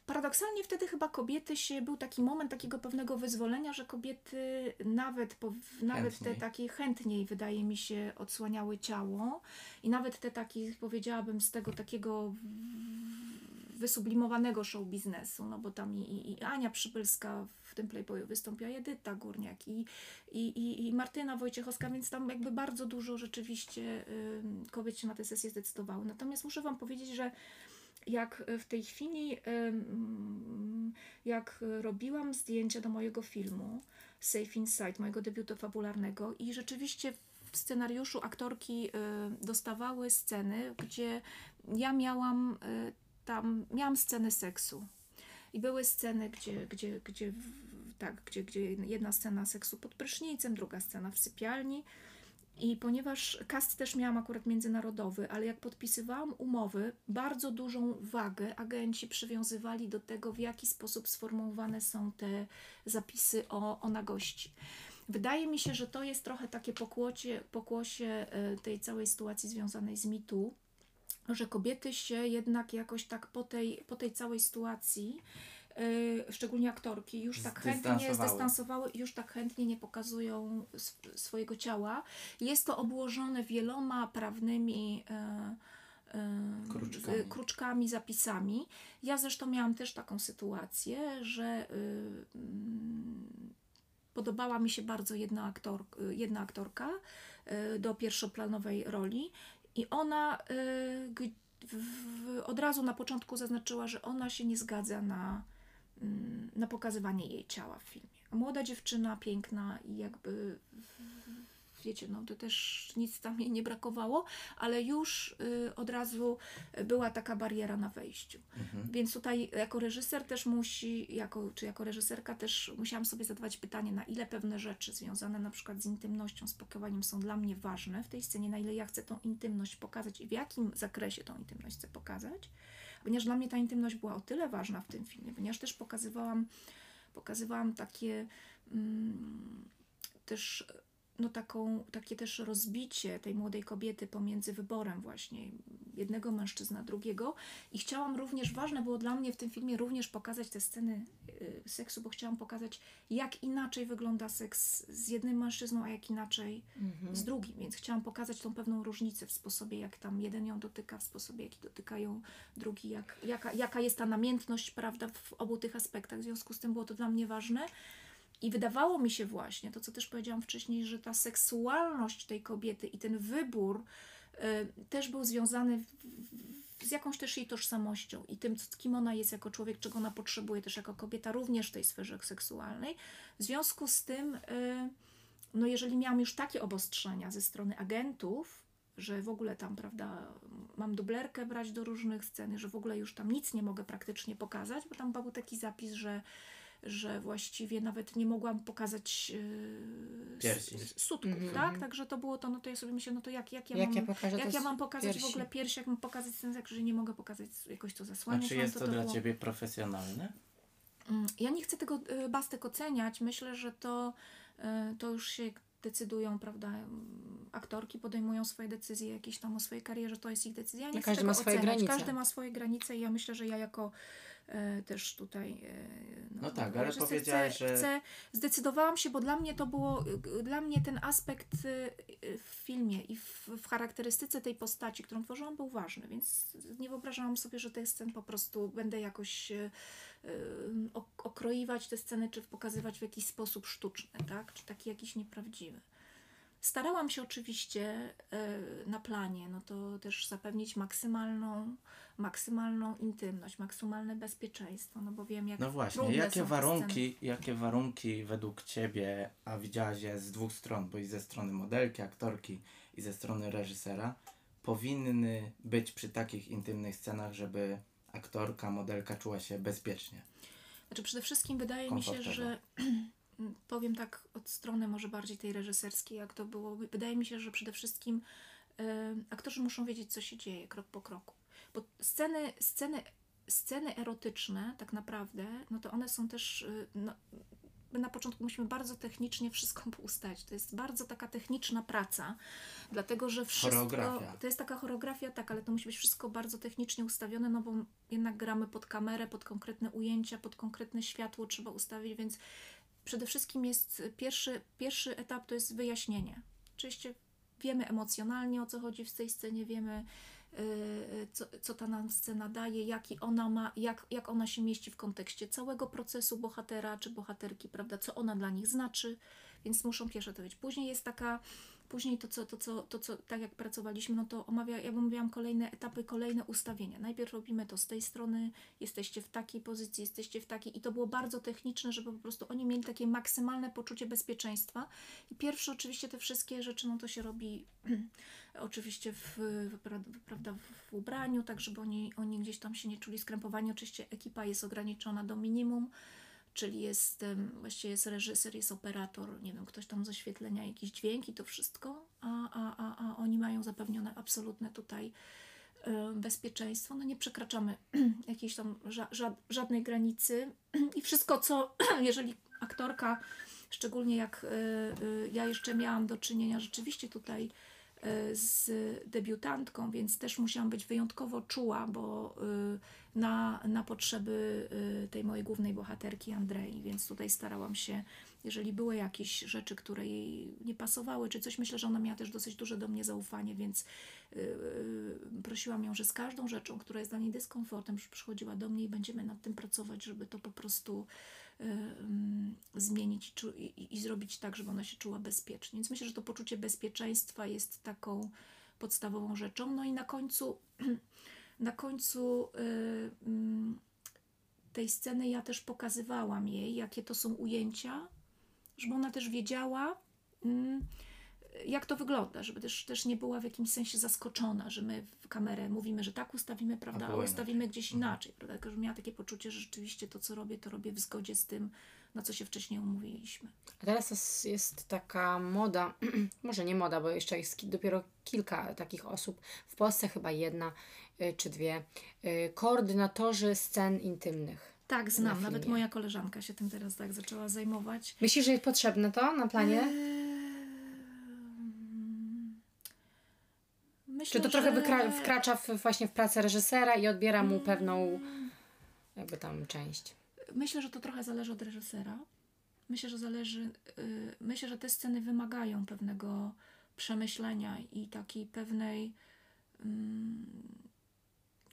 paradoksalnie wtedy chyba kobiety się, był taki moment takiego pewnego wyzwolenia, że kobiety nawet, nawet te takie chętniej, wydaje mi się, odsłaniały ciało i nawet te takie, powiedziałabym, z tego takiego wysublimowanego show biznesu, no bo tam i, i, Ania Przypylska w tym Playboyu wystąpiła, i Edyta Górniak i, i, i, Martyna Wojciechowska, więc tam jakby bardzo dużo rzeczywiście kobiet się na te sesje zdecydowały. Natomiast muszę Wam powiedzieć, że jak w tej chwili, jak robiłam zdjęcia do mojego filmu Safe Inside, mojego debiutu fabularnego i rzeczywiście w scenariuszu aktorki y, dostawały sceny, gdzie ja miałam y, tam, miałam sceny seksu. I były sceny, gdzie, gdzie, gdzie, tak, gdzie, gdzie jedna scena seksu pod prysznicem, druga scena w sypialni. I ponieważ cast też miałam akurat międzynarodowy, ale jak podpisywałam umowy, bardzo dużą wagę agenci przywiązywali do tego, w jaki sposób sformułowane są te zapisy o, o nagości. Wydaje mi się, że to jest trochę takie pokłocie, pokłosie e, tej całej sytuacji związanej z mitu, że kobiety się jednak jakoś tak po tej, po tej całej sytuacji, yy, szczególnie aktorki, już tak chętnie Zdystansowały. i już tak chętnie nie pokazują sw- swojego ciała. Jest to obłożone wieloma prawnymi yy, Kruczkami. kruczkami, zapisami. Ja zresztą miałam też taką sytuację, że yy, mm, podobała mi się bardzo jedna, aktor, jedna aktorka y, do pierwszoplanowej roli i ona y, w, od razu na początku zaznaczyła, że ona się nie zgadza na, mm, na pokazywanie jej ciała w filmie. A młoda dziewczyna, piękna i jakby wiecie, no to też nic tam jej nie brakowało, ale już y, od razu była taka bariera na wejściu. Mhm. Więc tutaj jako reżyser też musi, jako, czy jako reżyserka też musiałam sobie zadawać pytanie, na ile pewne rzeczy związane na przykład z intymnością, z pakowaniem są dla mnie ważne w tej scenie, na ile ja chcę tą intymność pokazać i w jakim zakresie tą intymność chcę pokazać. Ponieważ dla mnie ta intymność była o tyle ważna w tym filmie, ponieważ też pokazywałam, pokazywałam takie mm, też no taką, takie też rozbicie tej młodej kobiety pomiędzy wyborem właśnie jednego mężczyzna, drugiego. I chciałam również, ważne było dla mnie w tym filmie również pokazać te sceny y, seksu, bo chciałam pokazać jak inaczej wygląda seks z jednym mężczyzną, a jak inaczej z drugim, więc chciałam pokazać tą pewną różnicę w sposobie, jak tam jeden ją dotyka, w sposobie, jaki dotykają drugi, jak, jaka, jaka jest ta namiętność, prawda, w obu tych aspektach, w związku z tym było to dla mnie ważne. I wydawało mi się właśnie, to co też powiedziałam wcześniej, że ta seksualność tej kobiety i ten wybór y, też był związany w, w, z jakąś też jej tożsamością i tym, c- kim ona jest jako człowiek, czego ona potrzebuje też jako kobieta, również w tej sferze seksualnej. W związku z tym, y, no jeżeli miałam już takie obostrzenia ze strony agentów, że w ogóle tam, prawda, mam dublerkę brać do różnych scen, że w ogóle już tam nic nie mogę praktycznie pokazać, bo tam był taki zapis, że że właściwie nawet nie mogłam pokazać yy, Piersi. sutków, Mhm. tak? Także to było to, no to ja sobie myślę, no to jak, jak ja Jak mam, ja pokażę jak to ja mam pokazać w piersi? ogóle piersi, jak mam pokazać ten zak, że nie mogę pokazać jakoś to A zasłaniać. czy mam, jest to dla było- Ciebie profesjonalne? Mm, Ja nie chcę tego y, bastek oceniać. Myślę, że to, y, to już się decydują, prawda, mm, aktorki podejmują swoje decyzje jakieś tam o swojej karierze, to jest ich decyzja. Ja nie No chcę każdy tego ma swoje oceniać. granice. Każdy ma swoje granice i ja myślę, że ja jako e, też tutaj. e, No tak, w ale powiedziałaś, że- Chcę, zdecydowałam się, bo dla mnie to było, y, dla mnie ten aspekt y, y, w filmie i w, w charakterystyce tej postaci, którą tworzyłam, był ważny, więc nie wyobrażałam sobie, że tych scen po prostu będę jakoś ok- okroiwać te sceny, czy pokazywać w jakiś sposób sztuczny, tak? Czy taki jakiś nieprawdziwy. Starałam się oczywiście e, na planie, no to też zapewnić maksymalną, maksymalną intymność, maksymalne bezpieczeństwo, no bo wiem jak No właśnie, jakie warunki, jakie warunki według Ciebie, a widziałaś je z dwóch stron, bo i ze strony modelki, aktorki i ze strony reżysera, powinny być przy takich intymnych scenach, żeby aktorka, modelka czuła się bezpiecznie? Znaczy przede wszystkim wydaje mi się, że powiem tak od strony może bardziej tej reżyserskiej, jak to było. Wydaje mi się, że przede wszystkim e, aktorzy muszą wiedzieć, co się dzieje krok po kroku. Bo sceny, sceny, sceny erotyczne tak naprawdę, no to one są też, y, no, my na początku musimy bardzo technicznie wszystko ustać. To jest bardzo taka techniczna praca, dlatego że wszystko... Choreografia. To jest taka choreografia, tak, ale to musi być wszystko bardzo technicznie ustawione, no bo jednak gramy pod kamerę, pod konkretne ujęcia, pod konkretne światło trzeba ustawić, więc przede wszystkim jest pierwszy, pierwszy etap to jest wyjaśnienie. Oczywiście wiemy emocjonalnie o co chodzi w tej scenie, wiemy yy, co, co ta nam scena daje, jaki ona ma, jak, jak ona się mieści w kontekście całego procesu bohatera czy bohaterki, prawda, co ona dla nich znaczy, więc muszą pierwsze to wiedzieć. Później jest taka, później to co, to, co, to, co tak jak pracowaliśmy, no to omawia, ja omawiałam kolejne etapy, kolejne ustawienia. Najpierw robimy to z tej strony, jesteście w takiej pozycji, jesteście w takiej i to było bardzo techniczne, żeby po prostu oni mieli takie maksymalne poczucie bezpieczeństwa. I pierwsze oczywiście te wszystkie rzeczy, no to się robi oczywiście w, w, pra- prawda, w ubraniu, tak żeby oni, oni gdzieś tam się nie czuli skrępowani. Oczywiście ekipa jest ograniczona do minimum, czyli jest, właściwie jest reżyser, jest operator, nie wiem, ktoś tam z oświetlenia, dźwięki, to wszystko, a, a, a, a oni mają zapewnione absolutne tutaj bezpieczeństwo. No nie przekraczamy jakiejś tam ża- ża- żadnej granicy i wszystko, co jeżeli aktorka, szczególnie jak e, e, ja jeszcze miałam do czynienia rzeczywiście tutaj z debiutantką, więc też musiałam być wyjątkowo czuła, bo y, na, na potrzeby y, tej mojej głównej bohaterki Andrei, więc tutaj starałam się, jeżeli były jakieś rzeczy, które jej nie pasowały, czy coś, myślę, że ona miała też dosyć duże do mnie zaufanie, więc y, prosiłam ją, że z każdą rzeczą, która jest dla niej dyskomfortem, przychodziła do mnie i będziemy nad tym pracować, żeby to po prostu zmienić i, zrobić tak, żeby ona się czuła bezpiecznie. Więc myślę, że to poczucie bezpieczeństwa jest taką podstawową rzeczą. No i na końcu, na końcu tej sceny ja też pokazywałam jej, jakie to są ujęcia, żeby ona też wiedziała, jak to wygląda, żeby też, też nie była w jakimś sensie zaskoczona, że my w kamerę mówimy, że tak ustawimy, prawda, a, ustawimy gdzieś Mhm. inaczej, prawda, żeby miała takie poczucie, że rzeczywiście to, co robię, to robię w zgodzie z tym, na co się wcześniej umówiliśmy. A teraz jest, jest taka moda, może nie moda, bo jeszcze jest dopiero kilka takich osób, w Polsce chyba jedna y, czy dwie, y, koordynatorzy scen intymnych. Tak, znam. Na Nawet moja koleżanka się tym teraz tak zaczęła zajmować. Myślisz, że jest potrzebne to na planie? Eee, Myślę, Czy to trochę że- wkracza w, właśnie w pracę reżysera i odbiera mu pewną jakby tam część? Myślę, że to trochę zależy od reżysera. Myślę, że zależy. y, myślę, że te sceny wymagają pewnego przemyślenia i takiej pewnej. mm,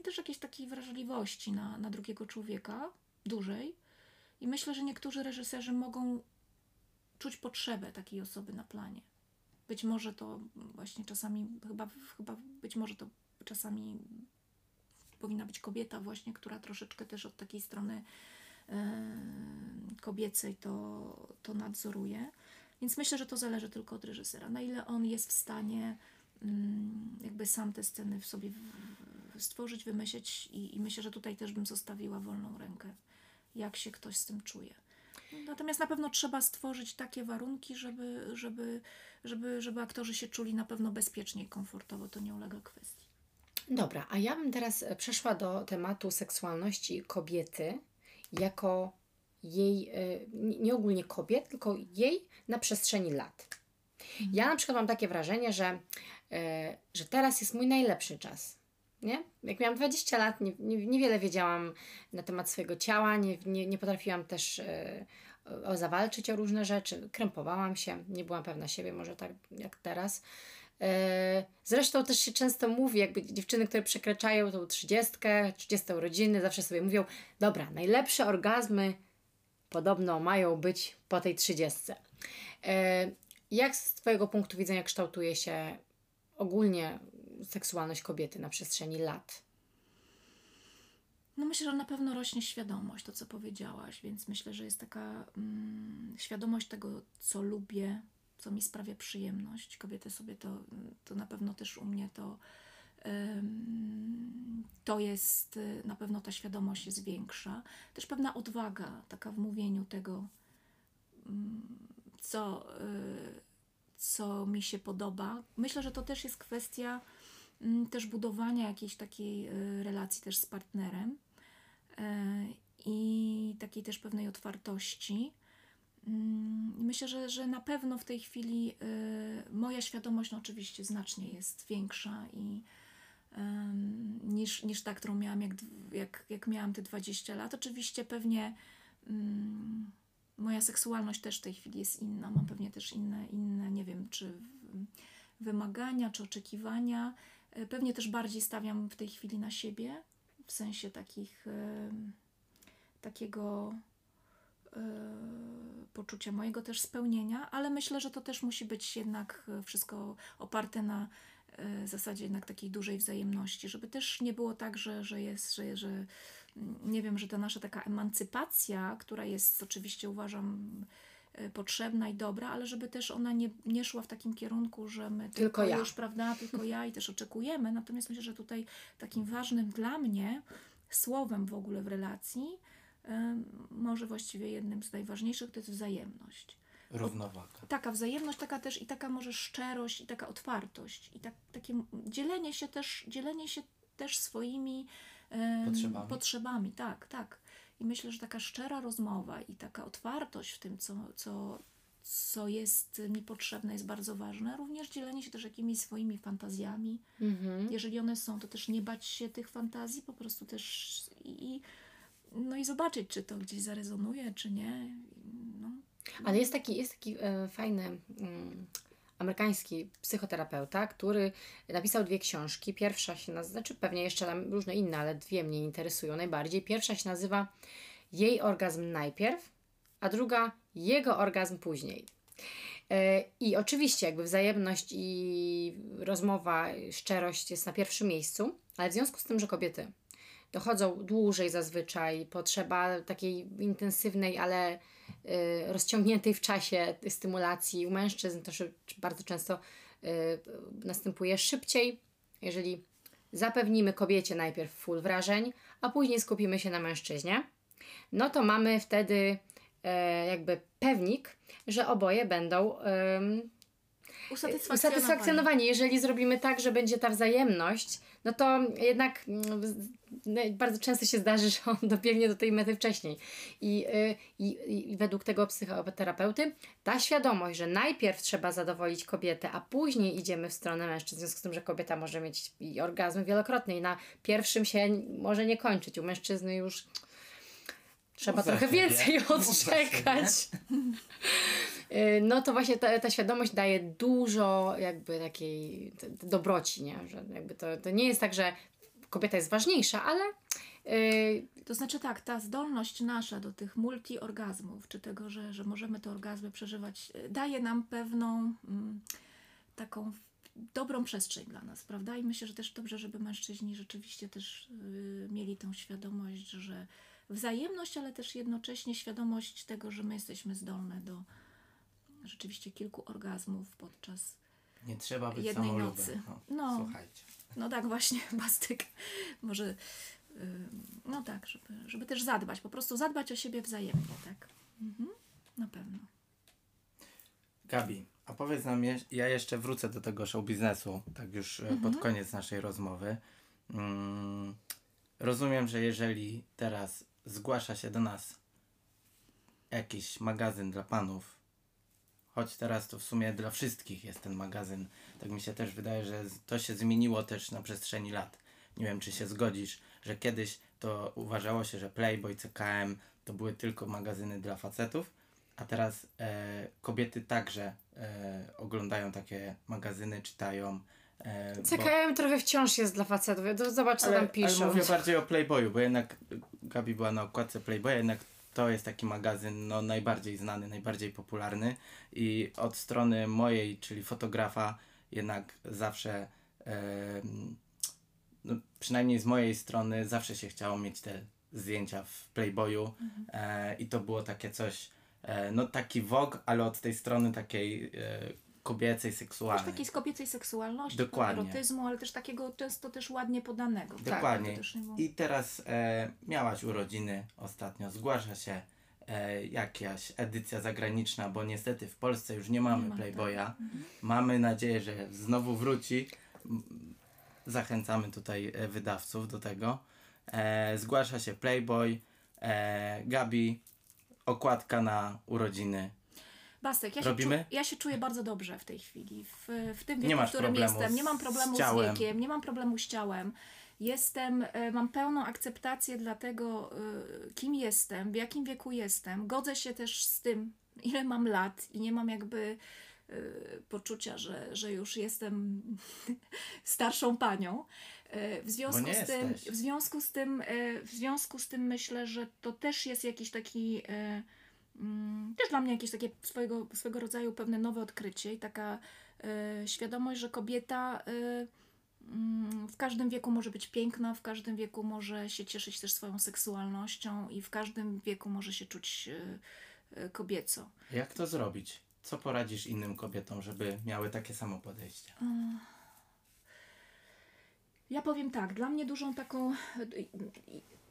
i też jakiejś takiej wrażliwości na, na drugiego człowieka, dużej. I myślę, że niektórzy reżyserzy mogą czuć potrzebę takiej osoby na planie. Być może to właśnie czasami, chyba, chyba być może to czasami powinna być kobieta właśnie, która troszeczkę też od takiej strony e, kobiecej to, to nadzoruje. Więc myślę, że to zależy tylko od reżysera. Na ile on jest w stanie mm, jakby sam te sceny w sobie stworzyć, wymyśleć i, i myślę, że tutaj też bym zostawiła wolną rękę, jak się ktoś z tym czuje. Natomiast na pewno trzeba stworzyć takie warunki, żeby, żeby, żeby, żeby aktorzy się czuli na pewno bezpiecznie i komfortowo. To nie ulega kwestii. Dobra, a ja bym teraz e, przeszła do tematu seksualności kobiety jako jej, e, nie nie ogólnie kobiet, tylko jej na przestrzeni lat. Ja na przykład mam takie wrażenie, że, e, że teraz jest mój najlepszy czas. Nie? Jak miałam 20 lat, nie, nie, niewiele wiedziałam na temat swojego ciała, nie, nie, nie potrafiłam też o, zawalczyć o różne rzeczy. Krępowałam się, nie byłam pewna siebie, może tak jak teraz. E, zresztą też się często mówi, jakby dziewczyny, które przekraczają tą 30, 30 urodziny, zawsze sobie mówią, dobra, najlepsze orgazmy podobno mają być po tej 30. E, jak z Twojego punktu widzenia kształtuje się ogólnie seksualność kobiety na przestrzeni lat? No myślę, że na pewno rośnie świadomość, to co powiedziałaś, więc myślę, że jest taka mm, świadomość tego, co lubię, co mi sprawia przyjemność. Kobiety sobie to, to na pewno też u mnie to to jest, na pewno ta świadomość jest większa. Też pewna odwaga, taka w mówieniu tego, mm, co, y, co mi się podoba. Myślę, że to też jest kwestia też budowania jakiejś takiej y, relacji też z partnerem i takiej też pewnej otwartości. Mm, myślę, że, że na pewno w tej chwili moja świadomość no oczywiście znacznie jest większa i niż, niż ta, którą miałam, jak, jak, jak miałam te 20 lat. Oczywiście pewnie um, moja seksualność też w tej chwili jest inna. Mam pewnie też inne, inne nie wiem, czy wymagania, czy oczekiwania. E, pewnie też bardziej stawiam w tej chwili na siebie, w sensie takich, takiego e, poczucia mojego też spełnienia, ale myślę, że to też musi być jednak wszystko oparte na zasadzie jednak takiej dużej wzajemności, żeby też nie było tak, że, że jest, że, że mm, nie wiem, że ta nasza taka emancypacja, która jest oczywiście uważam e, potrzebna i dobra, ale żeby też ona nie, nie szła w takim kierunku, że my tylko, tylko ja. już, prawda, tylko ja i też oczekujemy. Natomiast myślę, że tutaj takim ważnym dla mnie słowem w ogóle w relacji, może właściwie jednym z najważniejszych, to jest wzajemność. Równowaga. Taka wzajemność, taka też i taka może szczerość, i taka otwartość, i tak, takie dzielenie się też, dzielenie się też swoimi um, potrzebami. potrzebami. Tak, tak. I myślę, że taka szczera rozmowa i taka otwartość w tym, co, co, co jest mi potrzebne, jest bardzo ważne. Również dzielenie się też jakimiś swoimi fantazjami. Mhm. Jeżeli one są, to też nie bać się tych fantazji, po prostu też i, no i zobaczyć, czy to gdzieś zarezonuje, czy nie. No, ale jest taki, jest taki e, fajny mm, amerykański psychoterapeuta, który napisał dwie książki. Pierwsza się nazywa, znaczy pewnie jeszcze tam różne inne, ale dwie mnie interesują najbardziej. Pierwsza się nazywa Jej orgazm najpierw, a druga Jego orgazm później. E, I oczywiście jakby wzajemność i rozmowa, szczerość jest na pierwszym miejscu, ale w związku z tym, że kobiety dochodzą dłużej zazwyczaj, potrzeba takiej intensywnej, ale rozciągniętej w czasie stymulacji. U mężczyzn to bardzo często y, następuje szybciej, jeżeli zapewnimy kobiecie najpierw full wrażeń, a później skupimy się na mężczyźnie, no to mamy wtedy y, jakby pewnik, że oboje będą usatysfakcjonowani. usatysfakcjonowani. Jeżeli zrobimy tak, że będzie ta wzajemność, no to jednak mm, no, bardzo często się zdarzy, że on dobiegnie do tej mety wcześniej. I, y, i, I według tego psychoterapeuty ta świadomość, że najpierw trzeba zadowolić kobietę, a później idziemy w stronę mężczyzn, w związku z tym, że kobieta może mieć orgazm wielokrotnie i na pierwszym się może nie kończyć. U mężczyzny już trzeba trochę więcej odczekać. No to właśnie ta, ta świadomość daje dużo jakby takiej dobroci, nie? Że jakby to, to nie jest tak, że kobieta jest ważniejsza, ale Yy... To znaczy tak, ta zdolność nasza do tych multiorgazmów, czy tego, że, że możemy te orgazmy przeżywać, y, daje nam pewną mm, taką dobrą przestrzeń dla nas, prawda? I myślę, że też dobrze, żeby mężczyźni rzeczywiście też mieli tą świadomość, że wzajemność, ale też jednocześnie świadomość tego, że my jesteśmy zdolne do rzeczywiście kilku orgazmów podczas Nie trzeba być jednej nocy. No, no, słuchajcie. No tak, właśnie, Bastyk. Może, no tak, żeby, żeby też zadbać, po prostu zadbać o siebie wzajemnie, tak? Mhm, na pewno. Gabi, a powiedz nam, ja jeszcze wrócę do tego show biznesu, tak już e, mhm. pod koniec naszej rozmowy. Mm, rozumiem, że jeżeli teraz zgłasza się do nas jakiś magazyn dla panów, choć teraz to w sumie dla wszystkich jest ten magazyn, tak mi się też wydaje, że to się zmieniło też na przestrzeni lat. nie wiem czy się zgodzisz, że kiedyś to uważało się, że Playboy, CKM to były tylko magazyny dla facetów, a teraz e, kobiety także e, oglądają takie magazyny, czytają. E, bo- CKM trochę wciąż jest dla facetów. Zobacz, co ale, tam piszą. ale mówię bardziej o Playboyu, bo jednak Gabi była na okładce Playboya, jednak to jest taki magazyn no, najbardziej znany, najbardziej popularny i od strony mojej, czyli fotografa, jednak zawsze, em, no, przynajmniej z mojej strony, zawsze się chciało mieć te zdjęcia w Playboyu. E, i to było takie coś, e, no taki Vogue, ale od tej strony takiej kobiecej, Też seksualnej. takiej z kobiecej seksualności, Dokładnie. erotyzmu, ale też takiego często też ładnie podanego. tak? Dokładnie. Też było- I teraz e, miałaś urodziny ostatnio, zgłasza się e, jakaś edycja zagraniczna, bo niestety w Polsce już nie mamy Nie ma, Playboya. tak. Mamy nadzieję, że znowu wróci. Zachęcamy tutaj e, wydawców do tego. E, zgłasza się Playboy, e, Gabi, okładka na urodziny. Bastek, ja się, Robimy? czu, ja się czuję bardzo dobrze w tej chwili. W, w tym wieku, w którym jestem. Nie mam z problemu z, ciałem. wiekiem, nie mam problemu z ciałem. Jestem, e, mam pełną akceptację dla tego, e, kim jestem, w jakim wieku jestem. Godzę się też z tym, ile mam lat i nie mam jakby e, poczucia, że, że już jestem starszą panią. W związku, z tym, jesteś. w związku z tym, w związku z tym myślę, że to też jest jakiś taki też dla mnie jakieś takie swojego, swego rodzaju pewne nowe odkrycie i taka e, świadomość, że kobieta e, mm, w każdym wieku może być piękna, w każdym wieku może się cieszyć też swoją seksualnością i w każdym wieku może się czuć e, kobieco. Jak to zrobić? Co poradzisz innym kobietom, żeby miały takie samo podejście? Ja powiem tak, dla mnie dużą taką.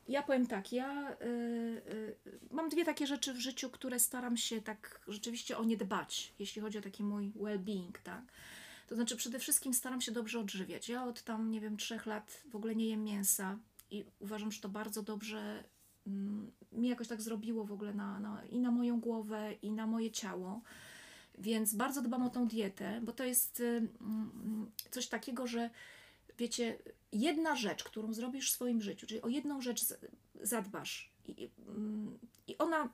Ja powiem tak, ja y, y, mam dwie takie rzeczy w życiu, które staram się tak rzeczywiście o nie dbać, jeśli chodzi o taki mój well-being, tak. To znaczy przede wszystkim staram się dobrze odżywiać. Ja od tam, nie wiem, trzech lat w ogóle nie jem mięsa i uważam, że to bardzo dobrze mm, mi jakoś tak zrobiło w ogóle na, na, i na moją głowę, i na moje ciało. Więc bardzo dbam o tą dietę, bo to jest y, mm, coś takiego, że wiecie, jedna rzecz, którą zrobisz w swoim życiu, czyli o jedną rzecz zadbasz i, mm, i ona,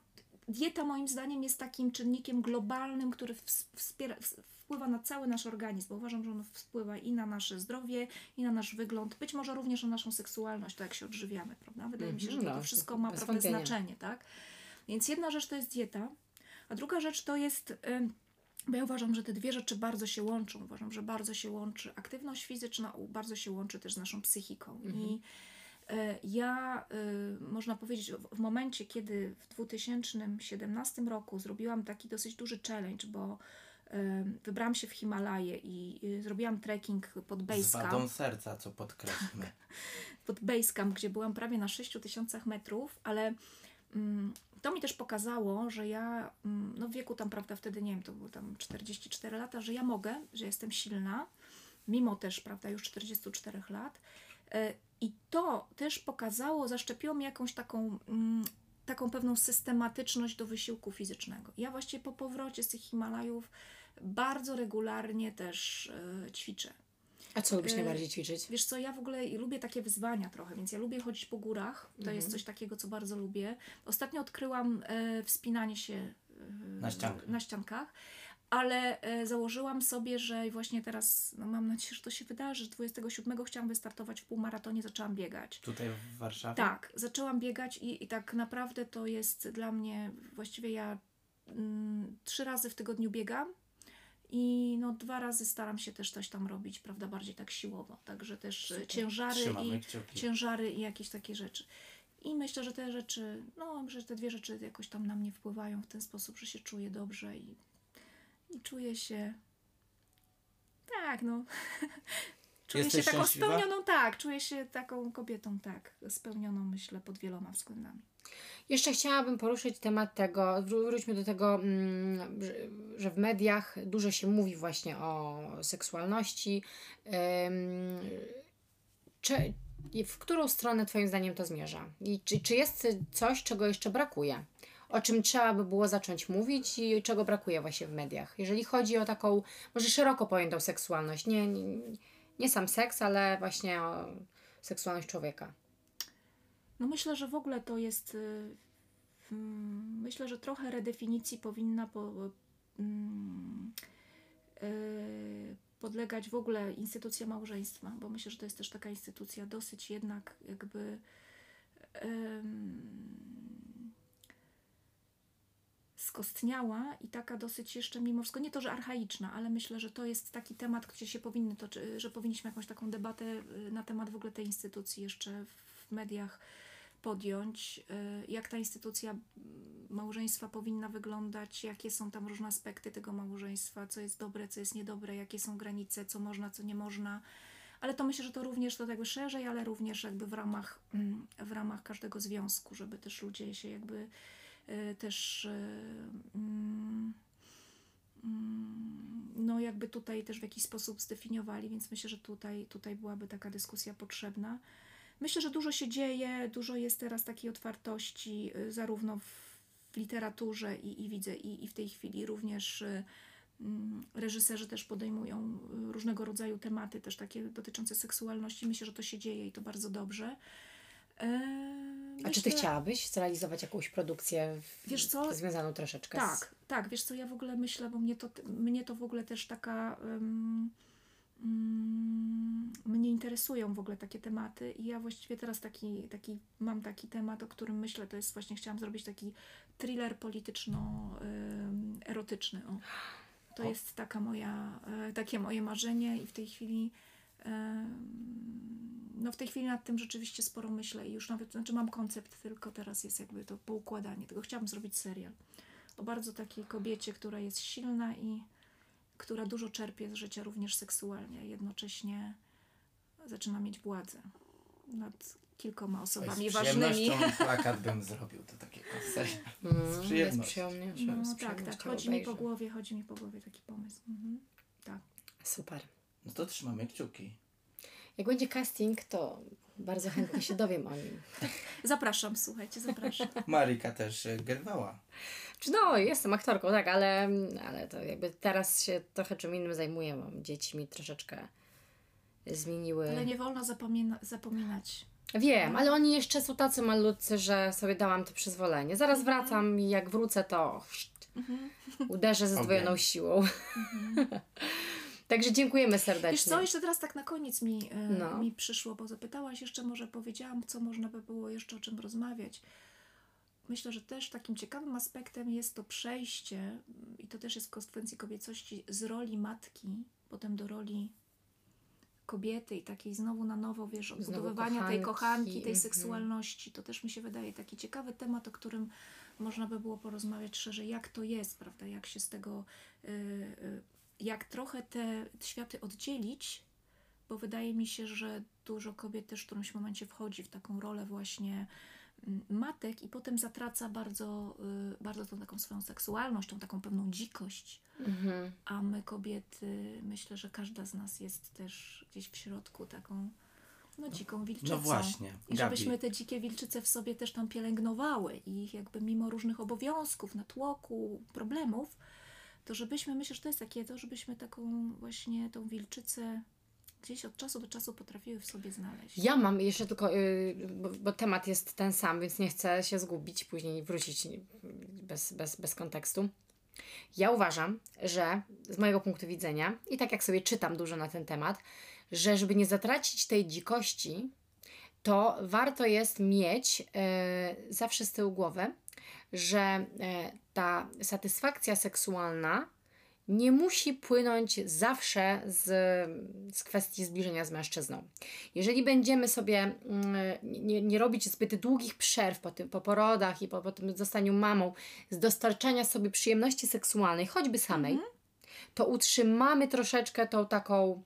dieta moim zdaniem jest takim czynnikiem globalnym, który ws- wspiera, ws- wpływa na cały nasz organizm, bo uważam, że on wpływa i na nasze zdrowie, i na nasz wygląd, być może również na naszą seksualność, to jak się odżywiamy, prawda? Wydaje mi się, że to, Mhm, to no, wszystko ma wątpienia. znaczenie, tak? Więc jedna rzecz to jest dieta, a druga rzecz to jest... ym, bo ja uważam, że te dwie rzeczy bardzo się łączą. Uważam, że bardzo się łączy aktywność fizyczna, bardzo się łączy też z naszą psychiką. I e, ja, e, można powiedzieć, w, momencie, kiedy w 2017 roku zrobiłam taki dosyć duży challenge, bo e, wybrałam się w Himalaje i zrobiłam trekking pod Z Basecamp wadą serca, co podkreślmy. pod Basecamp, gdzie byłam prawie na 6000 metrów, ale mm, to mi też pokazało, że ja mm, no w wieku tam, prawda, wtedy nie wiem, to było tam 44 lata, że ja mogę, że jestem silna, mimo też, prawda, już 44 lat. E, I to też pokazało, zaszczepiło mi jakąś taką, mm, taką pewną systematyczność do wysiłku fizycznego. Ja właściwie po powrocie z tych Himalajów bardzo regularnie też e, ćwiczę. A co lubisz Y, najbardziej ćwiczyć? Wiesz co, ja w ogóle lubię takie wyzwania trochę, więc ja lubię chodzić po górach. To jest coś takiego, co bardzo lubię. Ostatnio odkryłam e, wspinanie się e, Na ściankach. na ściankach, ale e, założyłam sobie, że właśnie teraz, no mam nadzieję, że to się wydarzy, 27 chciałam wystartować w półmaratonie, zaczęłam biegać. Tutaj w Warszawie? Tak, zaczęłam biegać i, i tak naprawdę to jest dla mnie, właściwie ja mm, trzy razy w tygodniu biegam i no dwa razy staram się też coś tam robić, prawda, bardziej tak siłowo, także też e, ciężary Trzymamy i, kciuki. ciężary i jakieś takie rzeczy. I myślę, że te rzeczy, no, że te dwie rzeczy jakoś tam na mnie wpływają w ten sposób, że się czuję dobrze i, i czuję się. Tak, no. czuję Jesteś się taką szczęśliwa? spełnioną, tak, czuję się taką kobietą, tak, spełnioną, myślę, pod wieloma względami. Jeszcze chciałabym poruszyć temat tego, wró- wróćmy do tego, mm, że, w mediach dużo się mówi właśnie o seksualności. Czy, w którą stronę Twoim zdaniem to zmierza? I czy, czy jest coś, czego jeszcze brakuje? O czym trzeba by było zacząć mówić i czego brakuje właśnie w mediach? Jeżeli chodzi o taką, może szeroko pojętą seksualność, nie, nie, nie sam seks, ale właśnie o seksualność człowieka? No myślę, że w ogóle to jest. y, mm, Myślę, że trochę redefinicji powinna po, mm, y, podlegać w ogóle instytucja małżeństwa, bo myślę, że to jest też taka instytucja dosyć jednak jakby. skostniała i taka dosyć jeszcze mimo wszystko, nie to, że archaiczna, ale myślę, że to jest taki temat, gdzie się powinny toczy, że powinniśmy jakąś taką debatę y, na temat w ogóle tej instytucji jeszcze w mediach podjąć, y, jak ta instytucja małżeństwa powinna wyglądać, jakie są tam różne aspekty tego małżeństwa, co jest dobre, co jest niedobre, jakie są granice, co można, co nie można. Ale to myślę, że to również to jakby szerzej, ale również jakby w ramach, mm, w ramach każdego związku, żeby też ludzie się jakby y, też y, mm, mm, no jakby tutaj też w jakiś sposób zdefiniowali, więc myślę, że tutaj, tutaj byłaby taka dyskusja potrzebna. Myślę, że dużo się dzieje, dużo jest teraz takiej otwartości, y, zarówno w, literaturze i, i widzę, i, i w tej chwili również y, mm, reżyserzy też podejmują y, różnego rodzaju tematy, też takie dotyczące seksualności. Myślę, że to się dzieje i to bardzo dobrze. E, A czy ty myślę- chciałabyś zrealizować jakąś produkcję Wiesz co? związaną troszeczkę z... Tak, tak, wiesz co, ja w ogóle myślę, bo mnie to, mnie to w ogóle też taka. Um, mnie interesują w ogóle takie tematy i ja właściwie teraz taki, taki mam taki temat, o którym myślę, to jest właśnie chciałam zrobić taki thriller polityczno-erotyczny. O. To O. jest taka moja, e, takie moje marzenie i w tej chwili no w tej chwili nad tym rzeczywiście sporo myślę i już nawet, znaczy mam koncept, tylko teraz jest jakby to poukładanie tego. Chciałabym zrobić serial o bardzo takiej kobiecie, która jest silna i która dużo czerpie z życia również seksualnie, a jednocześnie zaczyna mieć władzę nad kilkoma osobami z ważnymi. plakat bym zrobił do takiego. Mm, Z przyjemnością. No z tak, tak, chodzi mi po głowie, chodzi mi po głowie taki pomysł. Mhm. Tak. Super. No to trzymamy kciuki. Jak będzie casting, to bardzo chętnie się dowiem o nim. Zapraszam, słuchajcie, zapraszam. Marika też y, grywała. No, jestem aktorką, tak, ale, ale to jakby teraz się trochę czym innym zajmuję. Mam dzieci mi troszeczkę zmieniły. Ale nie wolno zapomina- zapominać. Wiem, ale oni jeszcze są tacy malutcy, że sobie dałam to przyzwolenie. Zaraz Mhm. wracam i jak wrócę, to uderzę ze zdwojoną siłą. Także dziękujemy serdecznie. Wiesz co, jeszcze teraz tak na koniec mi, e, No. mi przyszło, bo zapytałaś jeszcze, może powiedziałam, co można by było jeszcze o czym rozmawiać. Myślę, że też takim ciekawym aspektem jest to przejście, mm, i to też jest w konsekwencji kobiecości, z roli matki, potem do roli kobiety i takiej znowu na nowo, wiesz, odbudowywania tej kochanki, tej mhm. seksualności. To też mi się wydaje taki ciekawy temat, o którym można by było porozmawiać szerzej, jak to jest, prawda, jak się z tego, y, y, jak trochę te światy oddzielić, bo wydaje mi się, że dużo kobiet też w którymś momencie wchodzi w taką rolę właśnie mm, matek i potem zatraca bardzo, y, bardzo tą taką swoją seksualność, tą taką pewną dzikość. Mhm. A my kobiety, myślę, że każda z nas jest też gdzieś w środku taką no dziką wilczycą. No właśnie, I Gabi. żebyśmy te dzikie wilczyce w sobie też tam pielęgnowały i ich jakby mimo różnych obowiązków, natłoku, problemów, to żebyśmy, myślę, że to jest takie to, żebyśmy taką właśnie tą wilczycę gdzieś od czasu do czasu potrafiły w sobie znaleźć. Ja mam jeszcze tylko, yy, bo, bo temat jest ten sam, więc nie chcę się zgubić, później wrócić bez, bez, bez kontekstu. Ja uważam, że z mojego punktu widzenia, i tak jak sobie czytam dużo na ten temat, że żeby nie zatracić tej dzikości, to warto jest mieć yy, zawsze z tyłu głowy, że yy, ta satysfakcja seksualna nie musi płynąć zawsze z, z kwestii zbliżenia z mężczyzną. Jeżeli będziemy sobie mm, nie, nie robić zbyt długich przerw po, tym, po porodach i po, po tym zostaniu mamą, z dostarczania sobie przyjemności seksualnej, choćby samej, to utrzymamy troszeczkę tą taką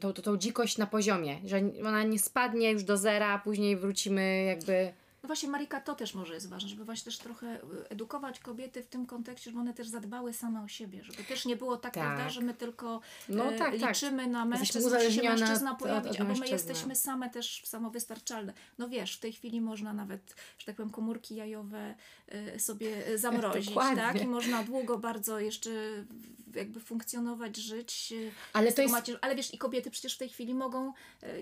tą, tą, tą dzikość na poziomie, że ona nie spadnie już do zera, a później wrócimy jakby No właśnie Marika, to też może jest ważne, żeby właśnie też trochę y, edukować kobiety w tym kontekście, żeby one też zadbały same o siebie, żeby też nie było tak, Tak. prawda, że my tylko No e, tak, tak. liczymy na Jesteśmy mężczyzn, musi się mężczyzna pojawić, od albo my jesteśmy same też samowystarczalne. No wiesz, w tej chwili można nawet, że tak powiem, komórki jajowe e, sobie zamrozić, Dokładnie. tak? I można długo bardzo jeszcze jakby funkcjonować, żyć. Ale to jest- macierz- Ale wiesz, i kobiety przecież w tej chwili mogą,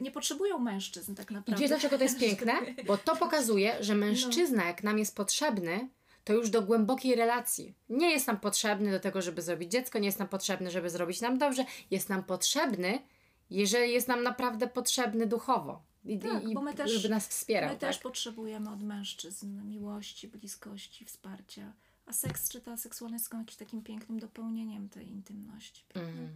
nie potrzebują mężczyzn tak I naprawdę. wiesz dlaczego to jest piękne? Bo to pokazuje, że mężczyzna, jak nam jest potrzebny, to już do głębokiej relacji. Nie jest nam potrzebny do tego, żeby zrobić dziecko, nie jest nam potrzebny, żeby zrobić nam dobrze. Jest nam potrzebny, jeżeli jest nam naprawdę potrzebny duchowo. I, Tak, i, bo my też- żeby nas wspierał. My tak? też potrzebujemy od mężczyzn miłości, bliskości, wsparcia. A seks czy ta seksualność są jakimś takim pięknym dopełnieniem tej intymności. Mhm.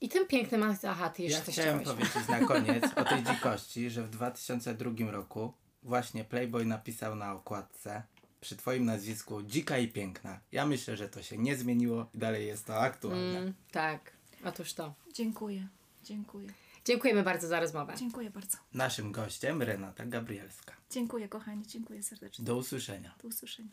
I tym pięknym, aha, ty jeszcze Ja coś chciałem powiedzieć na koniec o tej dzikości, że w 2002 roku właśnie Playboy napisał na okładce przy twoim nazwisku dzika i piękna. Ja myślę, że to się nie zmieniło i dalej jest to aktualne. Mm, tak, otóż to. Dziękuję, dziękuję. Dziękujemy bardzo za rozmowę. Dziękuję bardzo. Naszym gościem Renata Gabrielska. Dziękuję kochani, dziękuję serdecznie. Do usłyszenia. Do usłyszenia.